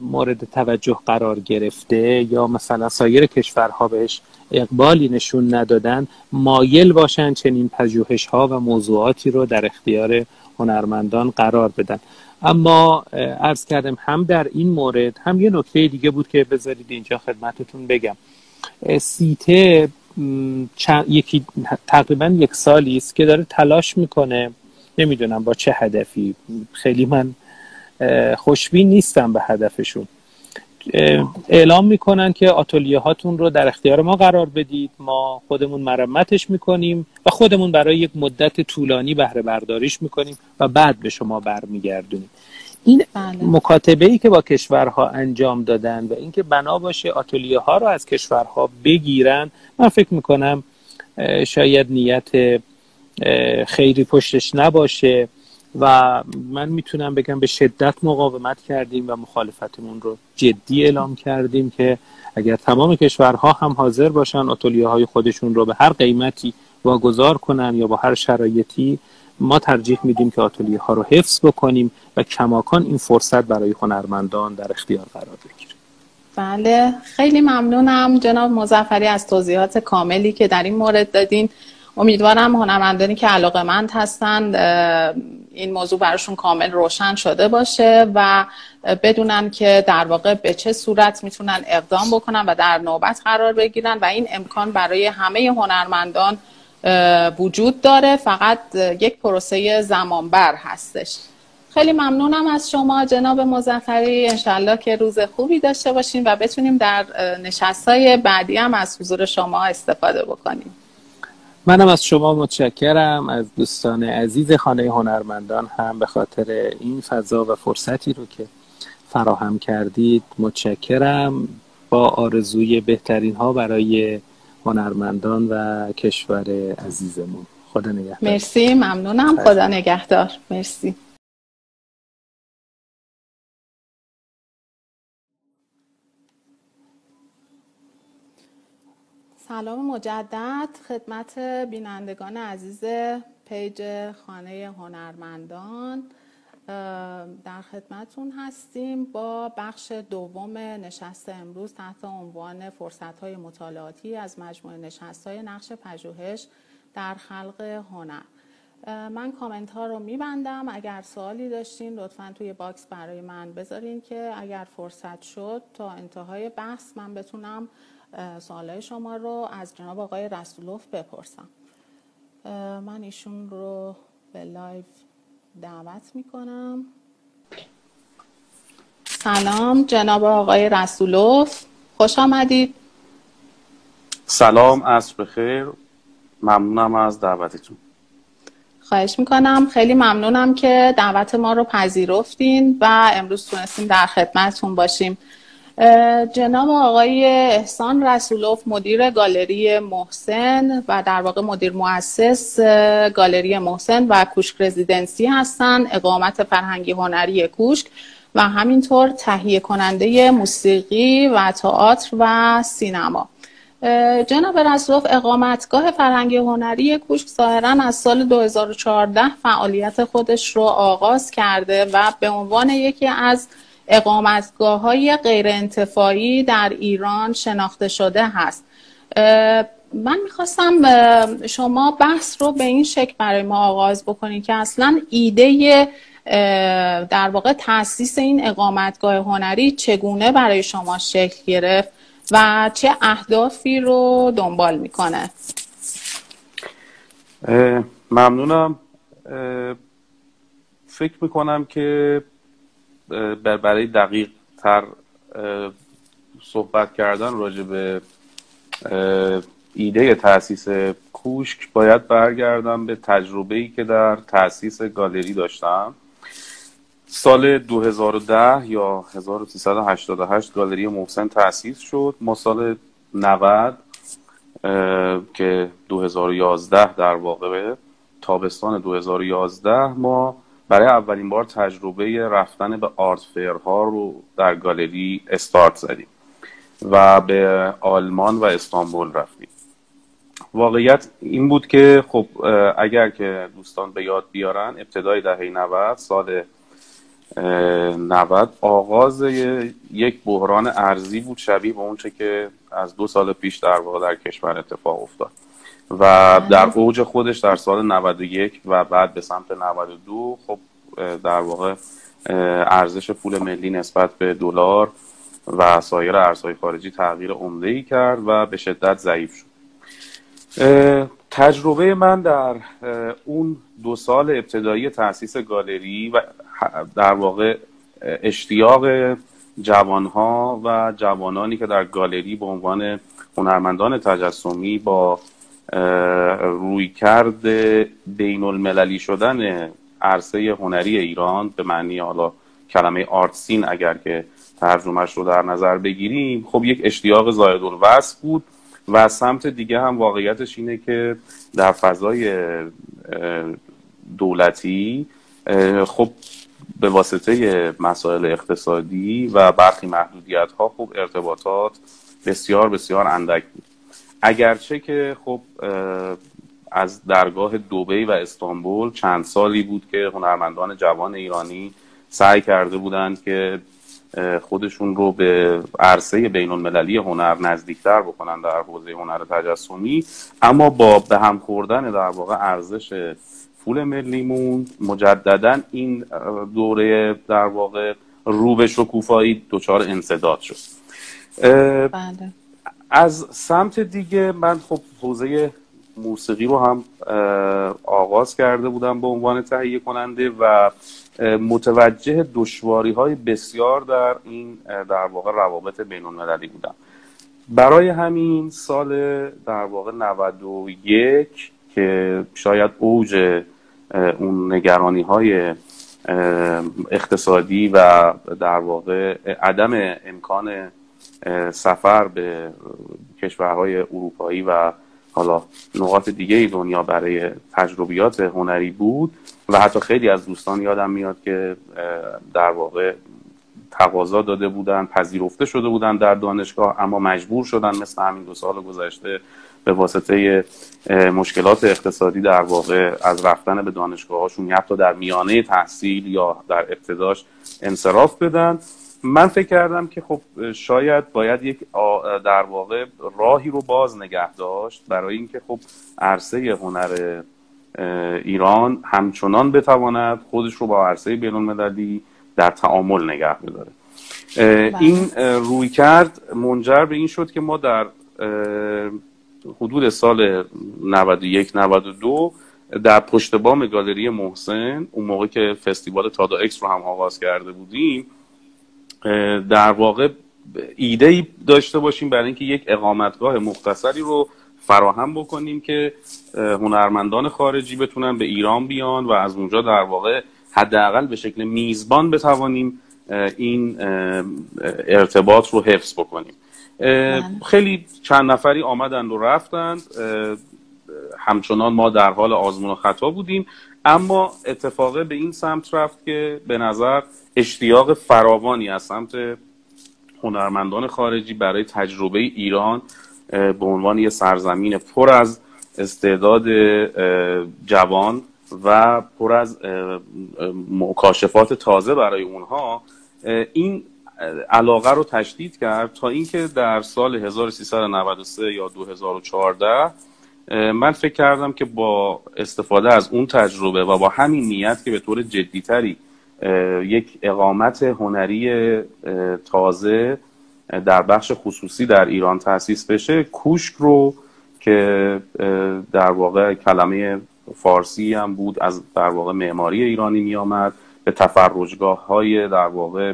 مورد توجه قرار گرفته یا مثلا سایر کشورها بهش اقبالی نشون ندادن مایل باشن چنین پژوهش ها و موضوعاتی رو در اختیار هنرمندان قرار بدن. اما عرض کردم هم در این مورد هم یه نکته دیگه بود که بذارید اینجا خدمتتون بگم. سیته یکی تقریبا یک سالی است که داره تلاش می‌کنه. نمی‌دونم با چه هدفی. خیلی من خوشبین نیستم به هدفشون. اعلام می‌کنن که آتولیه هاتون رو در اختیار ما قرار بدید. ما خودمون مرمتش می‌کنیم و خودمون برای یک مدت طولانی بهره برداریش می‌کنیم و بعد به شما برمیگردونیم. این بله. مکاتبه ای که با کشورها انجام دادن و اینکه بنا باشه آتلیه ها رو از کشورها بگیرن من فکر می‌کنم شاید نیت خیری پشتش نباشه و من می‌تونم بگم به شدت مقاومت کردیم و مخالفتمون رو جدی اعلام کردیم که اگر تمام کشورها هم حاضر باشن آتولیه های خودشون رو به هر قیمتی واگذار کنن یا با هر شرایطی ما ترجیح میدیم که آتولیه ها رو حفظ بکنیم و کماکان این فرصت برای هنرمندان در اختیار قرار بگیره بله خیلی ممنونم جناب مزفری از توضیحات کاملی که در این مورد دادین. امیدوارم هنرمندانی که علاقه مند هستند این موضوع براشون کامل روشن شده باشه و بدونن که در واقع به چه صورت می‌تونن اقدام بکنن و در نوبت قرار بگیرن و این امکان برای همه هنرمندان وجود داره. فقط یک پروسه زمانبر هستش. خیلی ممنونم از شما جناب مزفری انشالله که روز خوبی داشته باشیم و بتونیم در نشستهای بعدی هم از حضور شما استفاده بکنیم. منم از شما متشکرم. از دوستان عزیز خانه هنرمندان هم به خاطر این فضا و فرصتی رو که فراهم کردید متشکرم. با آرزوی بهترین ها برای هنرمندان و کشور عزیزمون. خدا نگهدار. مرسی ممنونم. خدا نگهدار. مرسی. سلام مجدد. خدمت بینندگان عزیز page خانه هنرمندان. در خدمتون هستیم با بخش دوم نشست امروز تحت عنوان فرصت های مطالعاتی از مجموعه نشست های نقش پژوهش در خلق هنر. من کامنت ها رو میبندم. اگر سوالی داشتین لطفا توی box برای من بذارین که اگر فرصت شد تا انتهای بحث من بتونم سوالای شما رو از جناب آقای رسولوف بپرسم. من ایشون رو به لایو دعوت می‌کنم. سلام جناب آقای رسولوف. خوش آمدید. سلام عصر بخیر ممنونم از دعوتتون. خواهش می‌کنم. خیلی ممنونم که دعوت ما رو پذیرفتین و امروز تونستیم در خدمتتون باشیم. جناب آقای احسان رسولوف مدیر گالری محسن و در واقع مدیر مؤسس گالری محسن و کوشک رزیدنسی هستند اقامت فرهنگی هنری کوشک و همینطور تهیه کننده موسیقی و تئاتر و سینما. جناب رسولوف اقامتگاه فرهنگی هنری کوشک ظاهرا از سال 2014 فعالیت خودش رو آغاز کرده و به عنوان یکی از اقامتگاه های غیر انتفاعی در ایران شناخته شده هست. من می‌خواستم شما بحث رو به این شکل برای ما آغاز بکنید که اصلا ایده در واقع تاسیس این اقامتگاه هنری چگونه برای شما شکل گرفت و چه اهدافی رو دنبال می‌کنه؟ ممنونم. فکر می‌کنم که برای دقیق تر صحبت کردن راجع به ایده تاسیس کوشک باید برگردم به تجربه ای که در تاسیس گالری داشتم. سال 2010 یا 1388 گالری محسن تأسیس شد. ما سال 90 که 2011 در واقع تابستان 2011 ما برای اولین بار تجربه رفتن به آرت فیرها رو در گالری استارت زدیم و به آلمان و استانبول رفتیم. واقعیت این بود که خب اگر که دوستان به یاد بیارن ابتدای دهه 90 سال 90 آغاز یک بحران ارزی بود شبیه به اونچه که از دو سال پیش در واقع در کشور اتفاق افتاد. و در اوج خودش در سال 91 و بعد به سمت 92 خب در واقع ارزش پول ملی نسبت به دلار و سایر ارزهای خارجی تغییر عمده ای کرد و به شدت ضعیف شد. تجربه من در اون دو سال ابتدایی تاسیس گالری و در واقع اشتیاق جوانها و جوانانی که در گالری به عنوان هنرمندان تجسمی با روی کرد بین المللی شدن عرصه هنری ایران به معنی حالا کلمه آرت سین اگر که ترجمهش رو در نظر بگیریم خب یک اشتیاق زاید الوصف بود و سمت دیگه هم واقعیتش اینه که در فضای دولتی خب به واسطه مسائل اقتصادی و برخی محدودیت ها خب ارتباطات بسیار بسیار اندک بود. اگرچه که خب از درگاه دوبی و استانبول چند سالی بود که هنرمندان جوان ایرانی سعی کرده بودند که خودشون رو به عرصه بین المللی هنر نزدیکتر بکنن در حوزه هنر تجسمی اما با به هم خوردن در واقع ارزش پول ملیمون مجددا این دوره در واقع رو به شکوفایی دچار انصداد شد بله. از سمت دیگه من خب حوزه موسیقی رو هم آغاز کرده بودم به عنوان تهیه کننده و متوجه دشواری های بسیار در این در واقع روابط بین المللی بودم. برای همین سال در واقع 91 که شاید اوج اون نگرانی های اقتصادی و در واقع عدم امکان سفر به کشورهای اروپایی و حالا نقاط دیگه دنیا برای تجربیات هنری بود و حتی خیلی از دوستان یادم میاد که در واقع تقاضا داده بودن پذیرفته شده بودن در دانشگاه اما مجبور شدن مثل همین دو سال گذشته به واسطه مشکلات اقتصادی در واقع از رفتن به دانشگاه هاشون حتی در میانه تحصیل یا در ابتداش انصراف بدن. من فکر کردم که خب شاید باید یک در واقع راهی رو باز نگه داشت برای اینکه خب عرصه هنر ایران همچنان بتواند خودش رو با عرصه بین المللی در تعامل نگه بداره بله. این روی کرد منجر به این شد که ما در حدود سال 91 92 در پشت بام گالری محسن اون موقع که فستیوال تادا اکس رو هم آغاز کرده بودیم در واقع ایده ای داشته باشیم برای اینکه یک اقامتگاه مختصری رو فراهم بکنیم که هنرمندان خارجی بتونن به ایران بیان و از اونجا در واقع حداقل به شکل میزبان بتوانیم این ارتباط رو حفظ بکنیم. بله. خیلی چند نفری آمدند و رفتند همچنان ما در حال آزمون و خطا بودیم. اما اتفاقه به این سمت رفت که به نظر اشتیاق فراوانی از سمت هنرمندان خارجی برای تجربه ایران به عنوان یه سرزمین پر از استعداد جوان و پر از مکاشفات تازه برای اونها. این علاقه رو تشدید کرد تا اینکه در سال 1393 یا 2014 من فکر کردم که با استفاده از اون تجربه و با همین نیت که به طور جدیتری یک اقامت هنری تازه در بخش خصوصی در ایران تاسیس بشه. کوشک رو که در واقع کلمه فارسی هم بود از در واقع معماری ایرانی می آمد به تفرجگاه های در واقع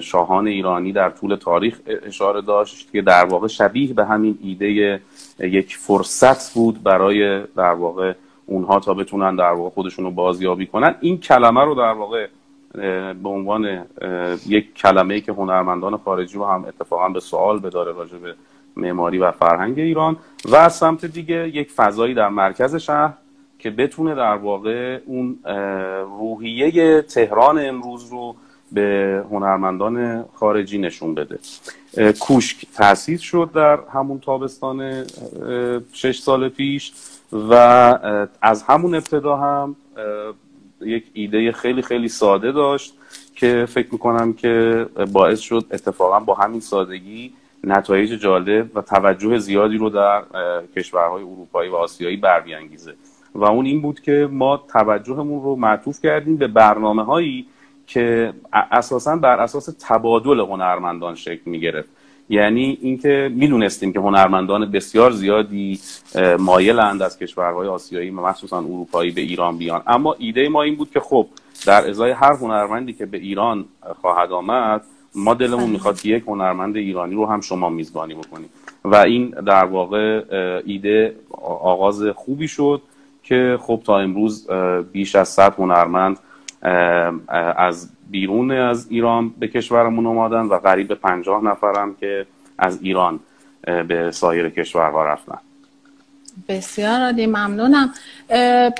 شاهان ایرانی در طول تاریخ اشاره داشت که در واقع شبیه به همین ایده یک فرصت بود برای در واقع اونها تا بتونن در واقع خودشون رو بازیابی کنن. این کلمه رو در واقع به عنوان یک کلمه که هنرمندان خارجی رو هم اتفاقا به سوال بداره راجع به معماری و فرهنگ ایران. و از سمت دیگه یک فضایی در مرکز شهر که بتونه در واقع اون روحیه تهران امروز رو به هنرمندان خارجی نشون بده. کوشک تأسیس شد در همون تابستان شش سال پیش. و از همون ابتدا هم یک ایده خیلی خیلی ساده داشت که فکر می‌کنم که باعث شد اتفاقا با همین سادگی نتایج جالب و توجه زیادی رو در کشورهای اروپایی و آسیایی برمیانگیزه. و اون این بود که ما توجهمون رو معطوف کردیم به برنامه هایی که اساسا بر اساس تبادل هنرمندان شکل می گرفت یعنی اینکه می‌دونستیم که هنرمندان بسیار زیادی مایلند از کشورهای آسیایی مخصوصا اروپایی به ایران بیان اما ایده ما این بود که خب در ازای هر هنرمندی که به ایران خواهد آمد ما دلمون. می‌خواد که یک هنرمند ایرانی رو هم شما میزبانی بکنیم و این در واقع ایده آغاز خوبی شد که خب تا امروز بیش از صد هنرمند از بیرون از ایران به کشورمون اومدن و قریب پنجاه نفرم که از ایران به سایر کشورها رفتن. بسیار عالی ممنونم.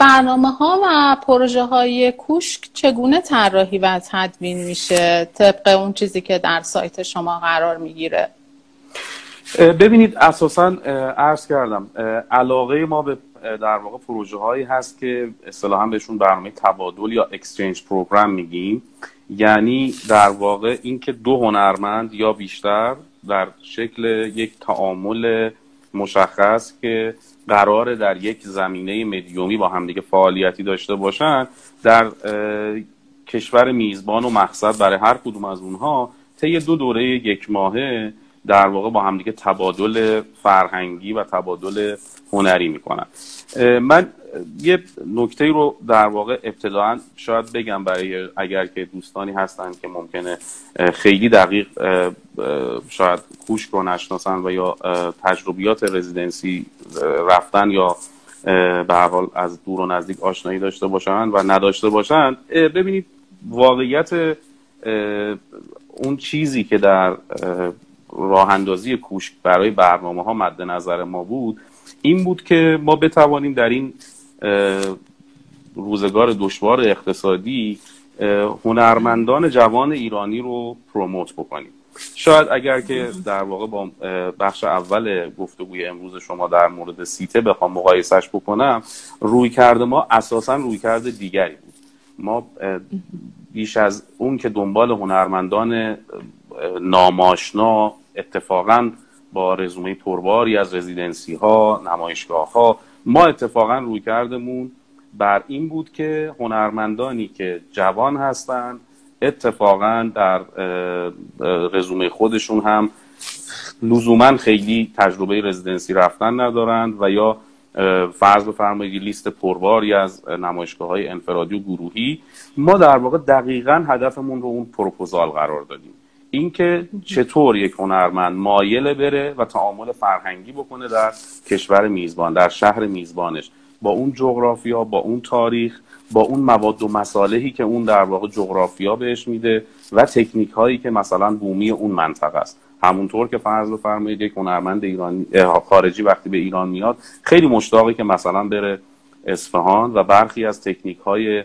برنامه ها و پروژه های کوشک چگونه طراحی و تدوین میشه؟ طبق اون چیزی که در سایت شما قرار می‌گیره. ببینید اساسا عرض کردم علاقه ما به در واقع پروژه هایی هست که اصطلاحا بهشون برنامه تبادل یا اکسچنج پروگرام میگیم. یعنی در واقع اینکه دو هنرمند یا بیشتر در شکل یک تعامل مشخص که قرار در یک زمینه مدیومی با همدیگه فعالیتی داشته باشن در کشور میزبان و مقصد برای هر کدوم از اونها طی دو دوره یک ماهه در واقع با همدیگه تبادل فرهنگی و تبادل هنری می‌کنن. من یه نکته رو در واقع ابتداعا شاید بگم برای اگر که دوستانی هستن که ممکنه خیلی دقیق شاید کوش رو نشناسن و یا تجربیات رزیدنسی رفتن یا به هر حال از دور و نزدیک آشنایی داشته باشن و نداشته باشن ببینید واقعیت اون چیزی که در راه اندازی کوشک برای برنامه ها مد نظر ما بود این بود که ما بتوانیم در این روزگار دشوار اقتصادی هنرمندان جوان ایرانی رو پروموت بکنیم. شاید اگر که در واقع با بخش اول گفتگوی امروز شما در مورد سیته بخوام مقایسش بکنم روی کرده ما اساسا روی کرده دیگری بود. ما بیش از اون که دنبال هنرمندان ناماشنا اتفاقا با رزومه پرباری از رزیدنسی ها نمایشگاه ها ما اتفاقا روی کردمون بر این بود که هنرمندانی که جوان هستند اتفاقا در رزومه خودشون هم لزوما خیلی تجربه رزیدنسی رفتن ندارند و یا فرض بفرمایید لیست پرباری از نمایشگاه های انفرادی و گروهی ما در واقع دقیقا هدفمون رو اون پروپوزال قرار دادیم. اینکه چطور یک هنرمند مایل بره و تعامل فرهنگی بکنه در کشور میزبان در شهر میزبانش. با اون جغرافیا با اون تاریخ با اون مواد و مصالحی که اون در واقع جغرافیا بهش میده و تکنیک هایی که مثلا بومی اون منطقه است. همونطور که فرض بفرمایید یک هنرمند ایرانی خارجی وقتی به ایران میاد خیلی مشتاقی که مثلا بره اصفهان و برخی از تکنیک های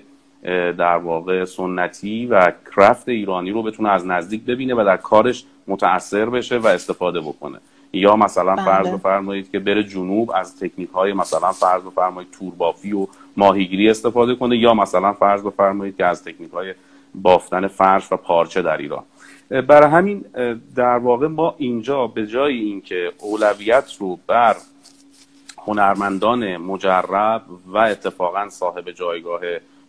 در واقع سنتی و کرافت ایرانی رو بتونه از نزدیک ببینه و در کارش متاثر بشه و استفاده بکنه یا مثلا بله. فرض بفرمایید که بره جنوب از تکنیک های مثلا فرض بفرمایید توربافی و ماهیگیری استفاده کنه یا مثلا فرض بفرمایید که از تکنیک های بافتن فرش و پارچه در ایران برای همین در واقع ما اینجا به جای اینکه اولویت رو بر هنرمندان مجرب و اتفاقا صاحب جایگاه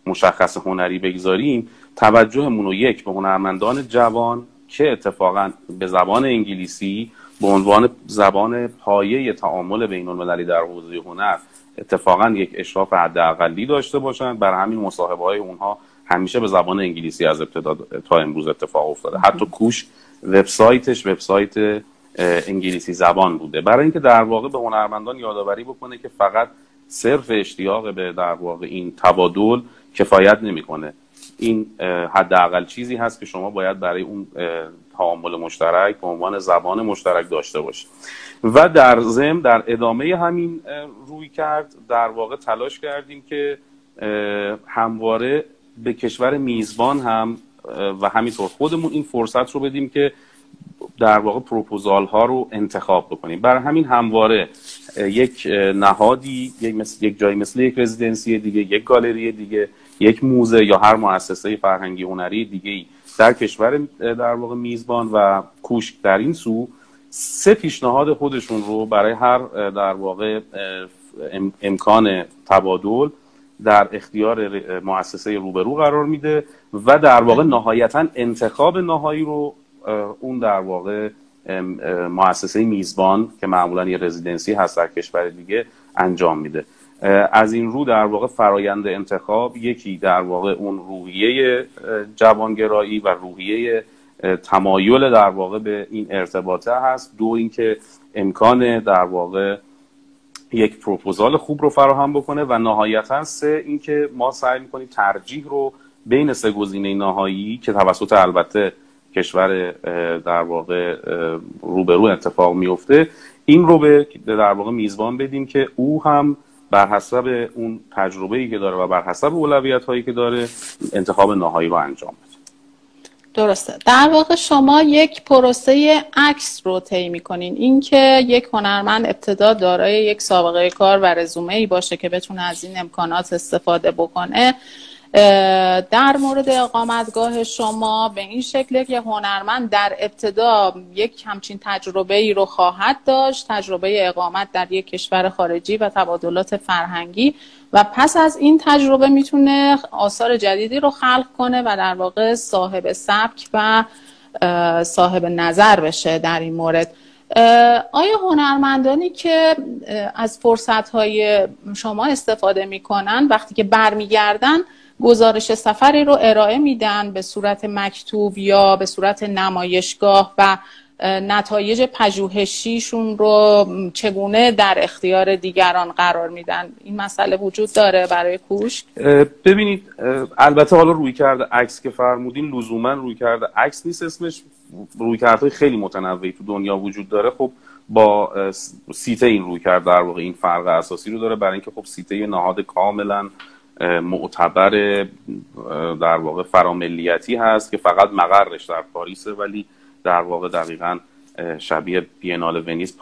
مشخص هنری بگذاریم توجهمون رو یک به هنرمندان جوان که اتفاقا به زبان انگلیسی به عنوان زبان پایه تعامل بین المللی در حوزه هنر اتفاقا یک اشراف حداقلی داشته باشند برای همین مصاحبه های اونها همیشه به زبان انگلیسی از ابتدا تا امروز اتفاق افتاده. حتی کوش وبسایتش وبسایت انگلیسی زبان بوده. برای اینکه در واقع به هنرمندان یادآوری بکنه که فقط صرف اشتیاق به در واقع این تبادل کفایت نمی‌کنه. این حداقل چیزی هست که شما باید برای اون تعامل مشترک به عنوان زبان مشترک داشته باشید. و در ضمن در ادامه همین روی کرد در واقع تلاش کردیم که همواره به کشور میزبان هم و همینطور خودمون این فرصت رو بدیم که در واقع پروپوزال ها رو انتخاب بکنیم. برای همین همواره یک نهادی یک, مثل، یک جایی مثل یک رزیدنسی دیگه یک گالری دیگه یک موزه یا هر مؤسسه فرهنگی هنری دیگه در کشور در واقع میزبان و کوشک در این سو سه پیشنهاد خودشون رو برای هر در واقع امکان تبادل در اختیار مؤسسه روبرو قرار میده و در واقع نهایتا انتخاب نهایی رو اون در واقع مؤسسه میزبان که معمولا یه رزیدنسی هست در کشور دیگه انجام میده. از این رو در واقع فرایند انتخاب یکی در واقع اون روحیه جوانگرایی و روحیه تمایل در واقع به این ارتباطه هست. دو اینکه امکان در واقع یک پروپوزال خوب رو فراهم بکنه و نهایتا سه اینکه ما سعی می‌کنیم ترجیح رو بین سه گزینه نهایی که توسط البته کشور در واقع روبرو اتفاق میفته این رو به در واقع میزبان بدیم که او هم بر حسب اون تجربه ای که داره و بر حسب اولویت هایی که داره انتخاب نهایی رو انجام بده. درسته. در واقع شما یک پروسه عکس رو طی می‌کنین. اینکه یک هنرمند ابتدا دارای یک سابقه کار و رزومه ای باشه که بتونه از این امکانات استفاده بکنه. در مورد اقامتگاه شما به این شکل که هنرمند در ابتدا یک همچین تجربه ای رو خواهد داشت تجربه اقامت در یک کشور خارجی و تبادلات فرهنگی و پس از این تجربه می‌تونه آثار جدیدی رو خلق کنه و در واقع صاحب سبک و صاحب نظر بشه در این مورد. آیا هنرمندانی که از فرصت شما استفاده می‌کنن وقتی که برمیگردن گزارش سفری رو ارائه میدن به صورت مکتوب یا به صورت نمایشگاه و نتایج پژوهشیشون رو چگونه در اختیار دیگران قرار میدن؟ این مسئله وجود داره برای کوشک؟ ببینید البته حالا روی کرده عکس که فرمودین لزوما روی کرده عکس نیست اسمش. روی کرده خیلی متنوعی تو دنیا وجود داره. خب با سیته این روی کرده در واقع این فرق اساسی رو داره. برای اینکه خب سیته نهاد کاملا معتبر در واقع فراملیتی هست که فقط مقرش در پاریسه ولی در واقع دقیقا شبیه بینال ونیز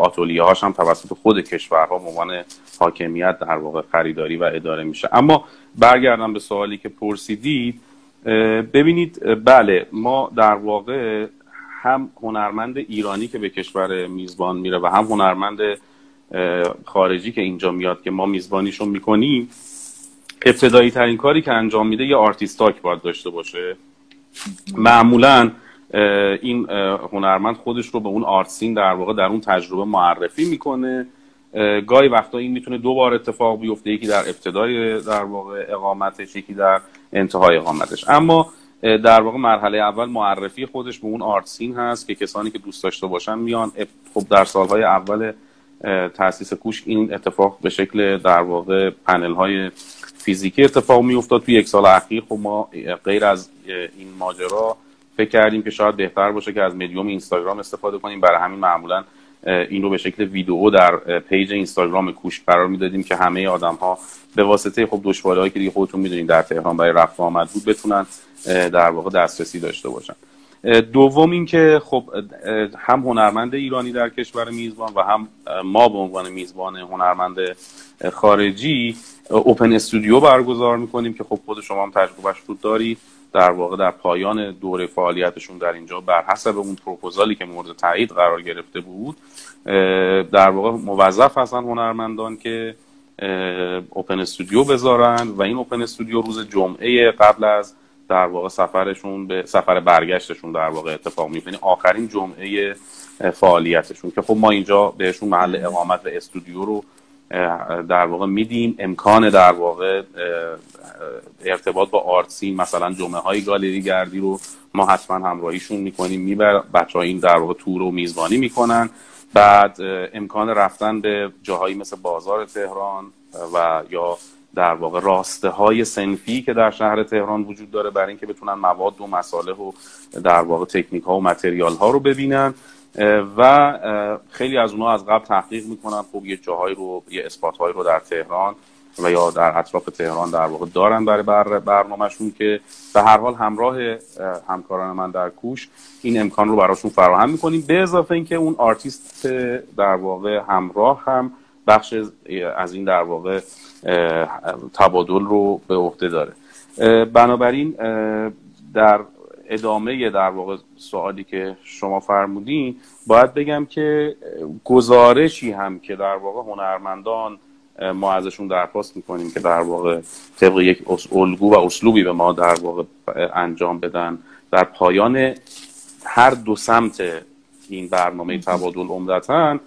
آتلیه هاش هم توسط خود کشورها به عنوان حاکمیت در واقع خریداری و اداره میشه. اما برگردم به سوالی که پرسیدید ببینید بله ما در واقع هم هنرمند ایرانی که به کشور میزبان میره و هم هنرمند خارجی که اینجا میاد که ما میزبانیشون می‌کنیم ابتدایی ترین کاری که انجام میده یه artist talk باید داشته باشه. معمولا این هنرمند خودش رو به اون آرتسین در واقع در اون تجربه معرفی می‌کنه. گاهی وقتا این می‌تونه دو بار اتفاق بیفته یکی در ابتدای در واقع اقامتش یکی در انتهای اقامتش. اما در واقع مرحله اول معرفی خودش به اون آرتسین هست که کسانی که دوست داشته باشن میان. خب در سالهای اول تاسیس کوش این اتفاق به شکل در واقع پنل های فیزیکی اتفاق می افتاد توی یک سال اخیر. خب ما غیر از این ماجرا فکر کردیم که شاید بهتر باشه که از مدیوم اینستاگرام استفاده کنیم. برای همین معمولا این رو به شکل ویدیو در پیج اینستاگرام کوش قرار می‌دادیم که همه آدم ها به واسطه خب دشواری که دیگه خودتون می‌دونید در تهران برای رفت آمد بود بتونن در واقع دسترسی داشته باشن. دوم اینکه خب هم هنرمند ایرانی در کشور میزبان و هم ما به عنوان میزبان هنرمند خارجی اوپن استودیو برگزار می‌کنیم که خب خود شما هم تجربهش رو دارید در واقع در پایان دوره فعالیتشون در اینجا بر حسب اون پروپوزالی که مورد تایید قرار گرفته بود در واقع موظف هستن هنرمندان که اوپن استودیو بذارن و این اوپن استودیو روز جمعه قبل از در واقع سفرشون به سفر برگشتشون در واقع اتفاق میفته یعنی آخرین جمعه فعالیتشون که خب ما اینجا بهشون محل اقامت و استودیو رو در واقع میدیم. امکان در واقع ارتباط با آرتسی مثلا جمعه های گالری گردی رو ما حتما همراهیشون می‌کنیم. میبر بچه این در واقع تور رو میزبانی می‌کنن. بعد امکان رفتن به جاهایی مثل بازار تهران و یا در واقع راسته های سنفی که در شهر تهران وجود داره برای اینکه بتونن مواد و مساله و در واقع تکنیک ها و material ها رو ببینن. و خیلی از اونها از قبل تحقیق می‌کنن. خب یه جاهایی رو یه spot رو در تهران و یا در اطراف تهران در واقع دارن برای بر برنامهشون که به هر حال همراه همکاران من در کوشک این امکان رو براشون فراهم می‌کنیم. به اضافه اینکه اون آرتیست در واقع همراه هم بخش از این در واقع تبادل رو به عهده داره. بنابراین در ادامه در واقع سوالی که شما فرمودین باید بگم که گزارشی هم که در واقع هنرمندان ما ازشون درخواست می‌کنیم که در واقع طبق یک الگو و اسلوبی به ما در واقع انجام بدن. در پایان هر دو سمت این برنامه تبادل عمدتا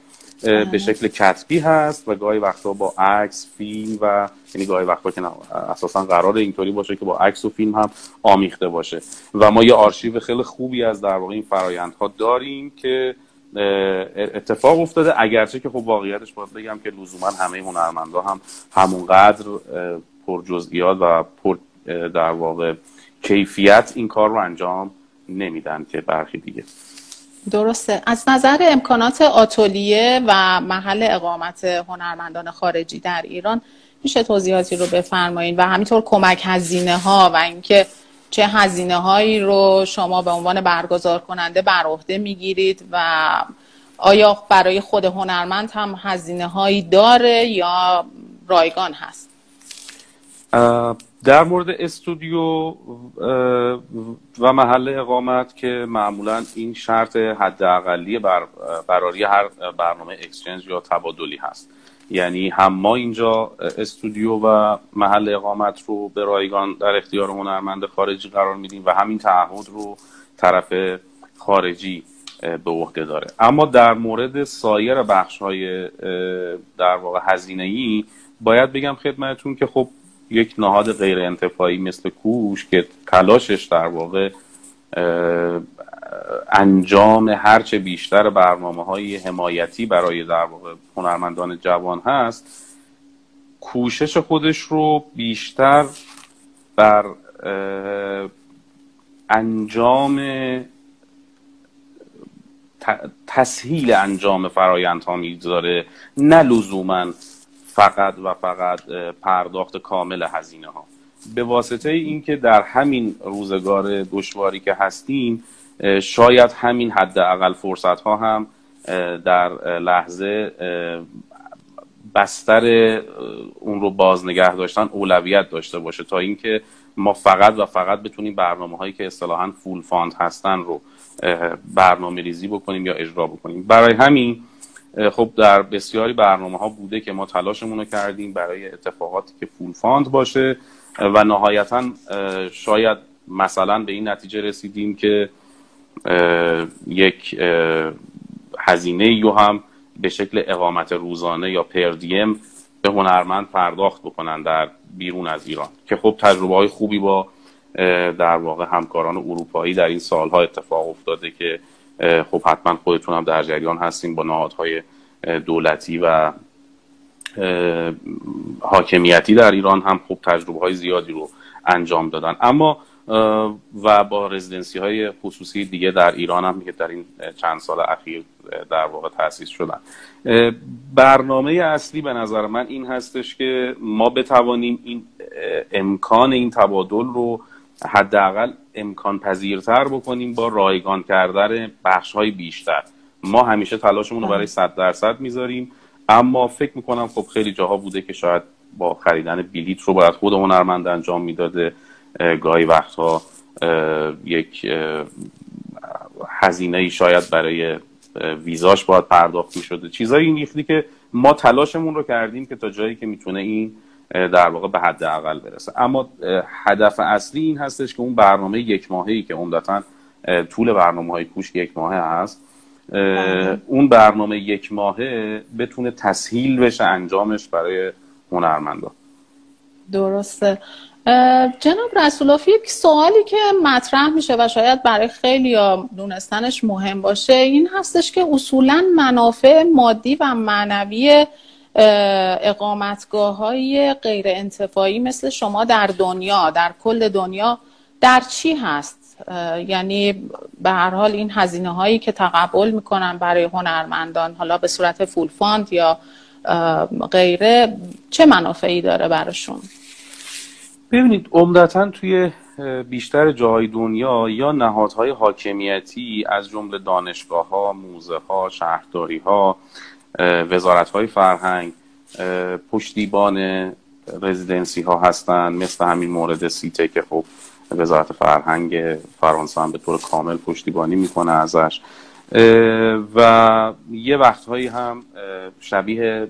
به شکل کتبی هست و گاهی وقتا با عکس فیلم و یعنی گاهی وقتا که اساسا قرار اینطوری باشه که با عکس و فیلم هم آمیخته باشه. و ما یه آرشیو خیلی خوبی از در واقع این فرایندها داریم که اتفاق افتاده. اگرچه که خب واقعیتش باید بگم که لزوما همه هنرمندا هم همونقدر پر جزئیات و پر در واقع کیفیت این کار رو انجام نمیدن که برخی دیگه. درسته. از نظر امکانات آتولیه و محل اقامت هنرمندان خارجی در ایران میشه توضیحاتی رو بفرمایید و همینطور کمک هزینه ها و اینکه چه هزینه هایی رو شما به عنوان برگزار کننده بر عهده می‌گیرید و آیا برای خود هنرمند هم هزینه هایی داره یا رایگان هست؟ در مورد استودیو و محل اقامت که معمولا این شرط حداقلی بر براری هر برنامه اکسچنج یا تبادلی هست. یعنی هم ما اینجا استودیو و محل اقامت رو به رایگان در اختیار هنرمند خارجی قرار میدیم و همین تعهد رو طرف خارجی به عهده داره. اما در مورد سایر بخش های در واقع هزینه ای باید بگم خدمتتون که خب یک نهاد غیر انتفاعی مثل کوش که تلاشش در واقع انجام هرچه بیشتر برنامه های حمایتی برای در واقع هنرمندان جوان هست کوشش خودش رو بیشتر بر انجام تسهیل انجام فرایندها می‌گذاره. نه لزوما فقط و فقط پرداخت کامل هزینه ها به واسطه اینکه در همین روزگار دشواری که هستیم شاید همین حداقل فرصت ها هم در لحظه بستر اون رو بازنگه داشتن اولویت داشته باشه تا اینکه ما فقط و فقط بتونیم برنامه هایی که اصطلاحا full fund هستن رو برنامه ریزی بکنیم یا اجرا بکنیم. برای همین خب در بسیاری برنامه ها بوده که ما تلاشمون رو کردیم برای اتفاقاتی که full fund باشه و نهایتا شاید مثلا به این نتیجه رسیدیم که یک هزینه یو هم به شکل اقامت روزانه یا پردیم به هنرمند پرداخت بکنن در بیرون از ایران. که خب تجربه های خوبی با در واقع همکاران اروپایی در این سالها اتفاق افتاده که خب حتما خودتون هم در جریان هستیم با نهادهای دولتی و حاکمیتی در ایران هم خب تجربه های زیادی رو انجام دادن. اما و با رزیدنسی های خصوصی دیگه در ایران هم که در این چند سال اخیر در واقع تاسیس شدن. برنامه اصلی به نظر من این هستش که ما بتوانیم این امکان این تبادل رو حداقل امکان پذیرتر بکنیم با رایگان کردن بخش های بیشتر. ما همیشه تلاشمون رو برای صد درصد می‌ذاریم اما فکر می‌کنم خب خیلی جاها بوده که شاید با خریدن بلیت رو باید خود هنرمند انجام می‌داده. گاهی وقتها یک هزینه ای شاید برای ویزاش باید پرداخت می شده چیزایی این که ما تلاشمون رو کردیم که تا جایی که می‌تونه این در واقع به حد اقل برسه اما هدف اصلی این هستش که اون برنامه یک ماهی که عمدتا طول برنامه های کوش یک ماهه هست. اون برنامه یک ماهه بتونه تسهیل بشه انجامش برای هنرمندان درسته جناب رسولافی یک سوالی که مطرح میشه و شاید برای خیلی دونستنش مهم باشه این هستش که اصولا منافع مادی و معنوی اقامتگاه های غیر انتفاعی مثل شما در دنیا در کل دنیا در چی هست؟ یعنی به هر حال این هزینه هایی که تقبل می‌کنن برای هنرمندان حالا به صورت فول فاند یا غیره چه منافعی داره براشون؟ ببینید عمدتا توی بیشتر جاهای دنیا یا نهادهای حاکمیتی از جمله دانشگاه ها، موزه ها، شهرداری ها، وزارت های فرهنگ پشتیبان رزیدنسی ها هستن مثل همین مورد سیته که خب وزارت فرهنگ فرانسه هم به طور کامل پشتیبانی می‌کنه ازش. و یه وقتهایی هم شبیه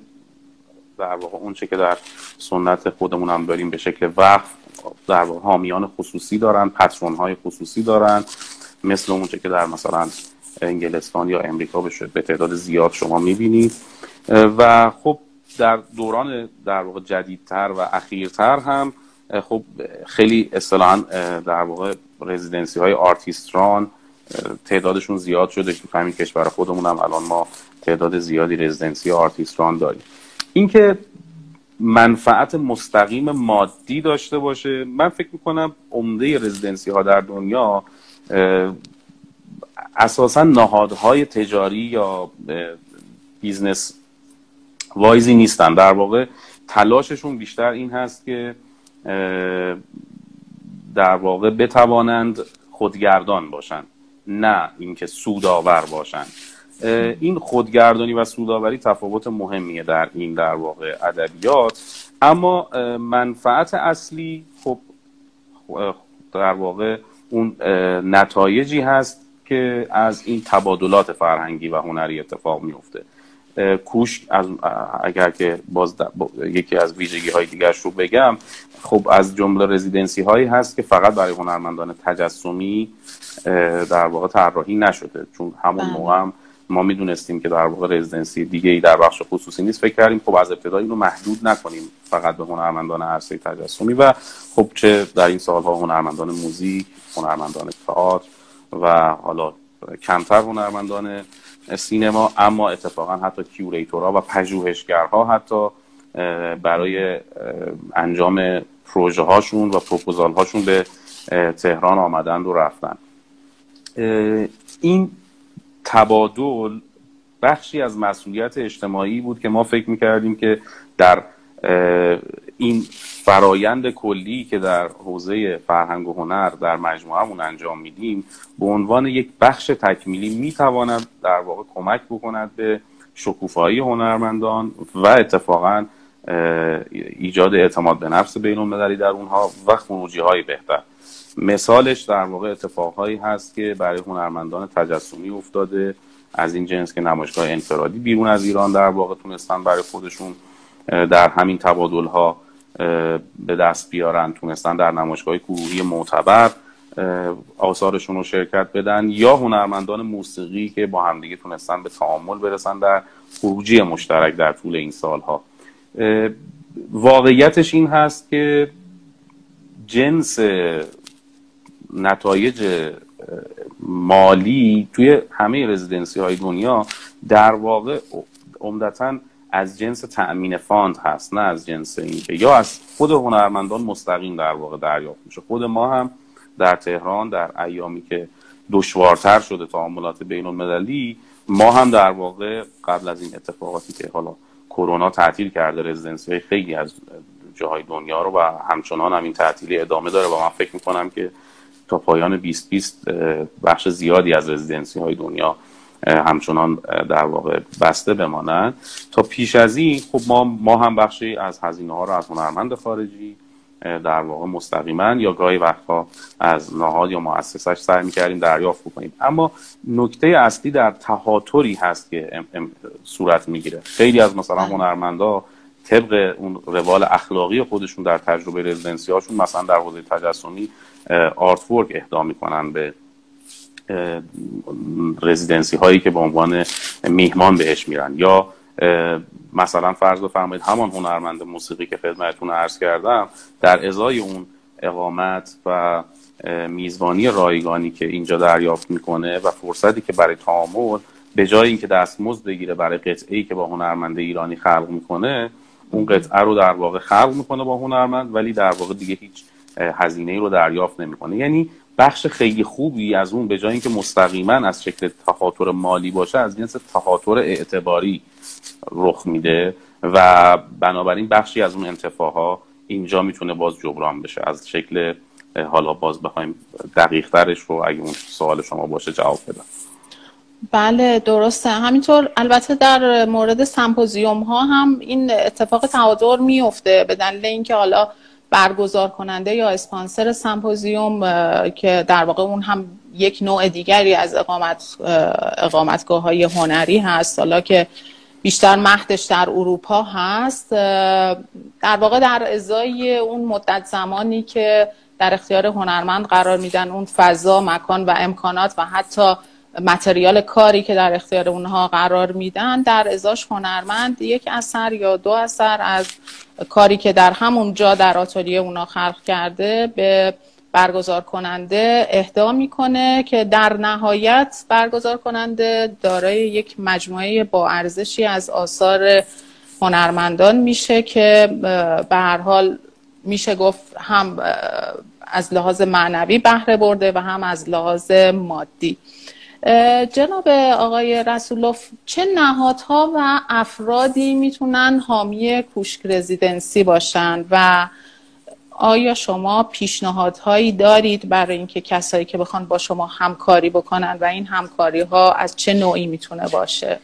در واقع اون چه که در سنت خودمون هم داریم به شکل وقف در واقع حامیان خصوصی دارن پترون های خصوصی دارن مثل اون چه که در مثلا انگلستان یا امریکا به تعداد زیاد شما می‌بینید. و خب در دوران در واقع جدیدتر و اخیرتر هم خب خیلی اصطلاحا در واقع residency های artist-run تعدادشون زیاد شده که همین کشور خودمون هم الان ما تعداد زیادی residency artist-run داریم. اینکه منفعت مستقیم مادی داشته باشه من فکر می‌کنم عمده residency ها در دنیا اساسا نهادهای تجاری یا business وایزی نیستن. در واقع تلاششون بیشتر این هست که در واقع بتوانند خودگردان باشند نه اینکه سودآور باشند این خودگردانی و سوداوری تفاوت مهمیه در این در واقع ادبیات. اما منفعت اصلی خب در واقع اون نتایجی هست که از این تبادلات فرهنگی و هنری اتفاق میفته کوشک از اگر که باز یکی از ویژگی های دیگرش رو بگم خب از جمله رزیدنسی هایی هست که فقط برای هنرمندان تجسمی در واقع طراحی نشده. چون همون بله. موقع هم ما می‌دونستیم که در واقع رزیدنسی دیگه ای در بخش خصوصی نیست. فکر کردیم خب از ابتدا اینو محدود نکنیم فقط به هنرمندان عرصه تجسمی و خب چه در این سالها هنرمندان موزیک هنرمندان تئاتر و حالا کمتر هنرمندان سینما اما اتفاقا حتی کیوریتورها و پژوهشگرها حتی برای انجام پروژه هاشون و پروپوزال هاشون به تهران آمدند و رفتن این تبادل بخشی از مسئولیت اجتماعی بود که ما فکر می‌کردیم که در این فرایند کلی که در حوزه فرهنگ و هنر در مجموعهمون انجام میدیم به عنوان یک بخش تکمیلی می‌تواند در واقع کمک بکند به شکوفایی هنرمندان و اتفاقا ایجاد اعتماد به نفس بین المللی در اونها و خروجی های بهتر. مثالش در واقع اتفاقهایی هست که برای هنرمندان تجسمی افتاده. از این جنس که نمایشگاه انفرادی بیرون از ایران در واقع تونستن برای خودشون در همین تبادل ها به دست بیارن تونستن در نمایشگاه گروهی معتبر آثارشون رو شرکت بدن یا هنرمندان موسیقی که با همدیگه تونستن به تعامل برسن در خروجی مشترک در طول این سالها. واقعیتش این هست که جنس نتایج مالی توی همه residency های دنیا در واقع عمدتا از جنس تأمین fund هست نه از جنس این که یا از خود هنرمندان مستقیم در واقع دریافت میشه. خود ما هم در تهران در ایامی که دشوارتر شده تعاملات بین المللی ما هم در واقع قبل از این اتفاقاتی که حالا کرونا تعطیل کرده رزیدنسی خیلی از جاهای دنیا رو و همچنان هم این تعطیلی ادامه داره و من فکر می‌کنم که تا پایان 2020 بخش زیادی از رزیدنسی های دنیا همچنان در واقع بسته بمانند تا پیش از این خب ما ما هم بخشی از هزینه ها رو از هنرمند خارجی در واقع مستقیما یا گاهی وقتها از نهاد یا مؤسسش سعی می‌کردیم دریافت بکنیم. اما نکته اصلی در تهاتری هست که صورت می‌گیره. خیلی از مثلا بله. هنرمندا طبق اون روال اخلاقی خودشون در تجربه رزیدنسی هاشون مثلا در حوزه تجسمی آرت ورک اهدا می‌کنن به رزیدنسی هایی که به عنوان میهمان بهش میرن. یا مثلا فرض بفرمایید همان هنرمند موسیقی که خدمتتون عرض کردم در ازای اون اقامت و میزبانی رایگانی که اینجا دریافت می‌کنه و فرصتی که برای تعامل به جای اینکه دستمزد بگیره برای قطعه ای که با هنرمند ایرانی خلق می‌کنه اون قطعه رو در واقع خلق می‌کنه با هنرمند ولی در واقع دیگه هیچ هزینه ای رو دریافت نمی‌کنه. یعنی بخش خیلی خوبی از اون به جای اینکه مستقیما از شکل تخاطر مالی باشه از جنس تخاطر اعتباری رخ میده و بنابراین بخشی از اون انتفاها اینجا می‌تونه باز جبران بشه. از شکل حالا باز بخوایم دقیق ترش رو اگه اون سوال شما باشه جواب بدم. بله درسته. همینطور البته در مورد سمپوزیوم ها هم این اتفاق تعادر میفته به دلیل اینکه حالا برگزار کننده یا اسپانسر سمپوزیوم که در واقع اون هم یک نوع دیگری از اقامت اقامتگاه های هنری هست. حالا که بیشتر مهدش در اروپا هست در واقع در ازای اون مدت زمانی که در اختیار هنرمند قرار میدن اون فضا مکان و امکانات و حتی متریال کاری که در اختیار اونها قرار میدن در ازاش هنرمند یک اثر یا دو اثر از کاری که در همون جا در آتلیه اونا خلق کرده به برگزار کننده اهدا می‌کنه که در نهایت برگزار کننده دارای یک مجموعه با ارزشی از آثار هنرمندان میشه که به هر حال میشه گفت هم از لحاظ معنوی بهره برده و هم از لحاظ مادی. جناب آقای رسولوف چه نهادها و افرادی می‌تونن حامی کوشک رزیدنسی باشن و آیا شما پیشنهادهایی دارید برای اینکه کسایی که بخوان با شما همکاری بکنن و این همکاری ها از چه نوعی می‌تونه باشه؟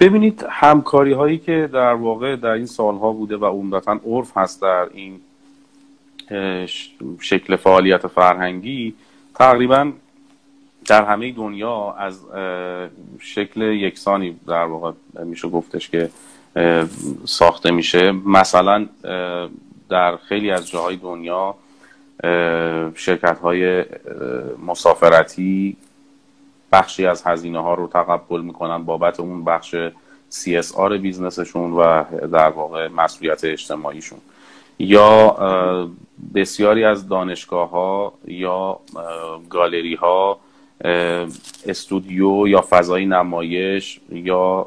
ببینید همکاری هایی که در واقع در این سالها بوده و عمدتا عرف هست در این شکل فعالیت فرهنگی تقریبا در همه دنیا از شکل یکسانی در واقع میشه گفتش که ساخته میشه. مثلا در خیلی از جاهای دنیا شرکت های مسافرتی بخشی از هزینه ها رو تقبل می‌کنن بابت اون بخش CSR بیزنسشون و در واقع مسئولیت اجتماعیشون. یا بسیاری از دانشگاه ها یا گالری ها استودیو یا فضای نمایش یا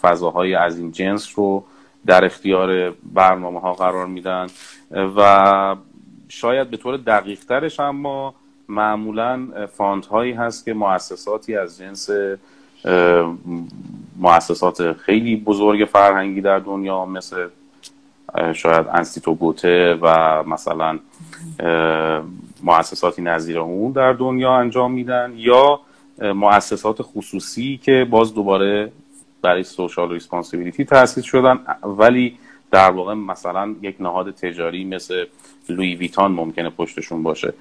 فضاهای از این جنس رو در اختیار برنامه ها قرار میدن. و شاید به طور دقیق ترش اما معمولا fund هایی هست که مؤسساتی از جنس مؤسسات خیلی بزرگ فرهنگی در دنیا مثل شاید انستیتو گوته و مثلا مؤسساتی نظیر اون در دنیا انجام میدن یا مؤسسات خصوصی که باز دوباره برای social responsibility تأسیس شدن ولی در واقع مثلا یک نهاد تجاری مثل لویی ویتون ممکنه پشتشون باشه.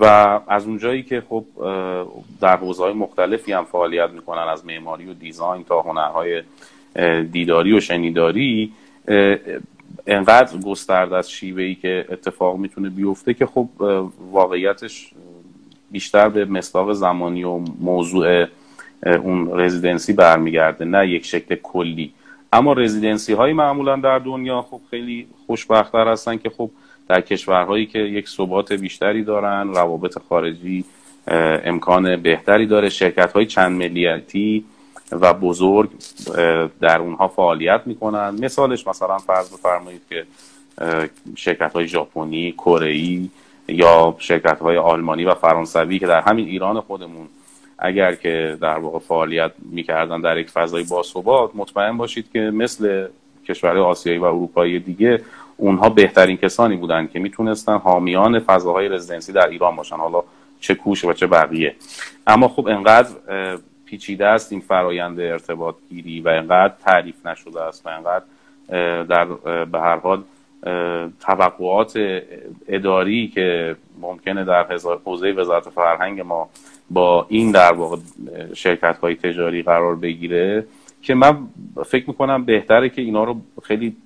و از اونجایی که خب در حوزه های مختلفی هم فعالیت می‌کنن از معماری و design تا هنرهای دیداری و شنیداری انقدر گسترده از شیوه ای که اتفاق می‌تونه بیفته که خب واقعیتش بیشتر به مصداق زمانی و موضوع اون رزیدنسی برمیگرده نه یک شکل کلی. اما رزیدنسی های معمولا در دنیا خب خیلی خوشبختتر هستن که خب در کشورهایی که یک ثبات بیشتری دارن روابط خارجی امکان بهتری داره. شرکت های چند ملیتی و بزرگ در اونها فعالیت می‌کنن. مثالش مثلا فرض بفرمایید که شرکت های ژاپنی کره یا شرکت های آلمانی و فرانسوی که در همین ایران خودمون اگر که در واقع فعالیت می‌کردن در یک فضای باثبات مطمئن باشید که مثل کشورهای آسیایی و اروپایی دیگه اونها بهترین کسانی بودن که می‌تونستن حامیان فضاهای رزیدنسی در ایران باشن. حالا چه کوش و چه بقیه. اما خب انقدر پیچیده است. این فرایند ارتباط گیری و انقدر تعریف نشده است و انقدر در به هر حال توقعات اداری که ممکنه در حوزه وزارت فرهنگ ما با این در واقع شرکت های تجاری قرار بگیره که من فکر می‌کنم بهتره که اینا رو خیلی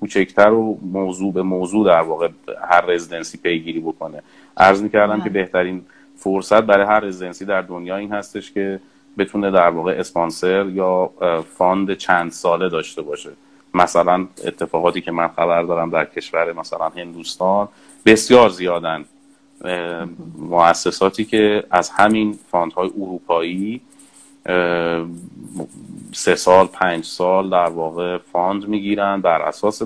کوچکتر و موضوع به موضوع در واقع هر residency پیگیری بکنه. عرض می‌کردم که بهترین فرصت برای هر residency در دنیا این هستش که بتونه در واقع اسپانسر یا fund چند ساله داشته باشه. مثلا اتفاقاتی که من خبر دارم در کشور مثلا هندوستان بسیار زیادن. مؤسساتی که از همین fund های اروپایی سه سال پنج سال در واقع fund می‌گیرن بر اساس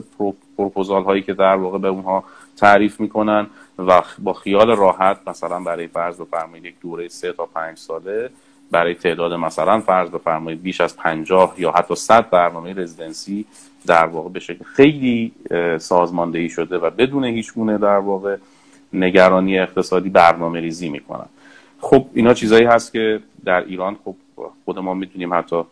پروپوزال هایی که در واقع به اونها تعریف می‌کنن و با خیال راحت مثلا برای فرض بفرمایید یک دوره سه تا پنج ساله برای تعداد مثلا فرض بفرمایید بیش از پنجاه یا حتی صد برنامه رزیدنسی در واقع به شکل خیلی سازماندهی شده و بدون هیچ گونه در واقع نگرانی اقتصادی برنامه ریزی می‌کنن. خب اینا چیزایی هست که در ایران خب خود ما می‌تونیم حتی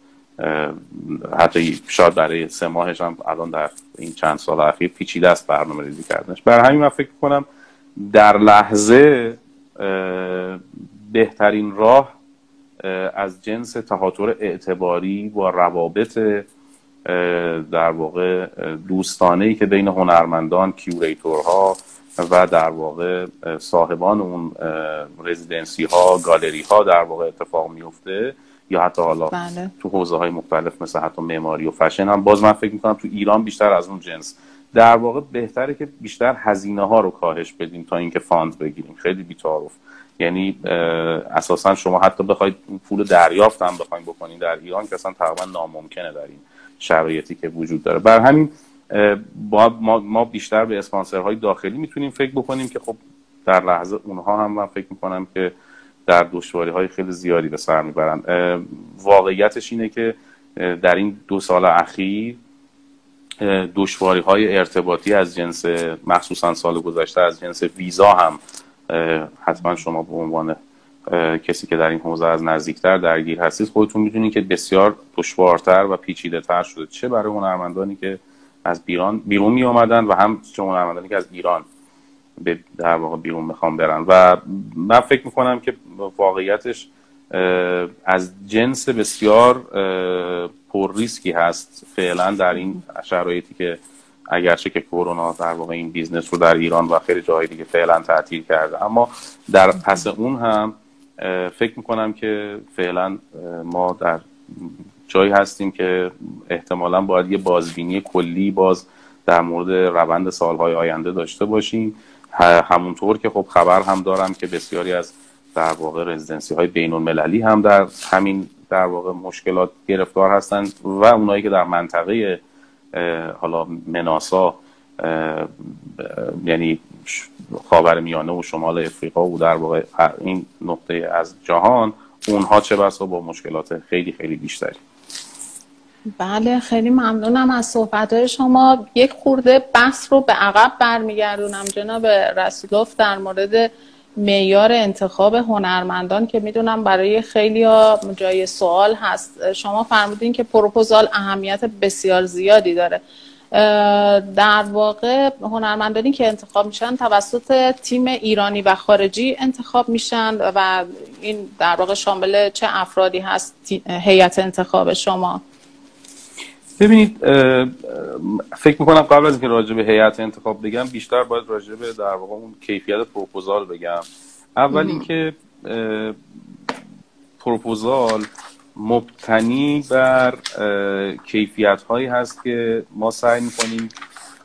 حتی شاید برای سه ماهش هم الان در این چند سال اخیر پیچیده است برنامه ریزی کردنش. برای همین من فکر کنم در لحظه بهترین راه از جنس تهاتر اعتباری با روابط در واقع دوستانه ای که بین هنرمندان کیوریتورها و در واقع صاحبان اون رزیدنسی ها گالری ها در واقع اتفاق میفته یا حتی حالا بله. تو حوزه های مختلف مثل حتی معماری و فشن هم. باز من فکر می‌کنم تو ایران بیشتر از اون جنس. در واقع بهتره که بیشتر هزینه ها رو کاهش بدیم تا اینکه fund بگیریم. خیلی بیتعارف. یعنی اساسا شما حتی بخواید پول دریافت هم بخواید بکنید در ایران که اصلا تقریبا ناممکنه در این شرایطی که وجود داره. بر همین با ما, بیشتر به اسپانسرهای داخلی می‌تونیم فکر بکنیم که خب در لحظه اونها هم من فکر می‌کنم که در دشواری های خیلی زیادی به سر می‌برن. واقعیتش اینه که در این دو سال اخیر دشواری های ارتباطی از جنس مخصوصا سال گذشته از جنس ویزا هم حتما شما به عنوان کسی که در این حوزه از نزدیکتر درگیر هستید خودتون می‌دونید که بسیار دشوارتر و پیچیده تر شده. چه برای هنرمندانی که از بیرون بیرون می آمدن و هم چه هنرمندانی که از ایران به در واقع بیرون می‌خوام برن. و من فکر می‌کنم که واقعیتش از جنس بسیار پر ریسکی هست فعلا در این شرایطی که اگرچه که کرونا در واقع این business رو در ایران و خیلی جاهای دیگه فعلا تعطیل کرده. اما در پس اون هم فکر می‌کنم که فعلا ما در جایی هستیم که احتمالا باید یه بازبینی کلی باز در مورد روند سالهای آینده داشته باشیم. همونطور که خب خبر هم دارم که بسیاری از در واقع رزیدنسی های بین المللی هم در همین در واقع مشکلات گرفتار هستند و اونایی که در منطقه حالا مناسا یعنی خاور میانه و شمال افریقا و در واقع این نقطه از جهان اونها چه بسا با مشکلات خیلی خیلی بیشتری. بله خیلی ممنونم از صحبت شما. یک خورده بحث رو به عقب برمیگردونم جناب رسولوف در مورد معیار انتخاب هنرمندان که می‌دونم برای خیلی ها جای سوال هست. شما فرمودین که پروپوزال اهمیت بسیار زیادی داره. در واقع هنرمندانی که انتخاب میشن توسط تیم ایرانی و خارجی انتخاب میشن و این در واقع شامل چه افرادی هست هیئت انتخاب شما؟ ببینید فکر می‌کنم قبل از اینکه راجع به هیئت انتخاب بگم بیشتر باید راجع به در واقع اون کیفیت پروپوزال بگم. اول اینکه پروپوزال مبتنی بر کیفیت هایی هست که ما سعی می‌کنیم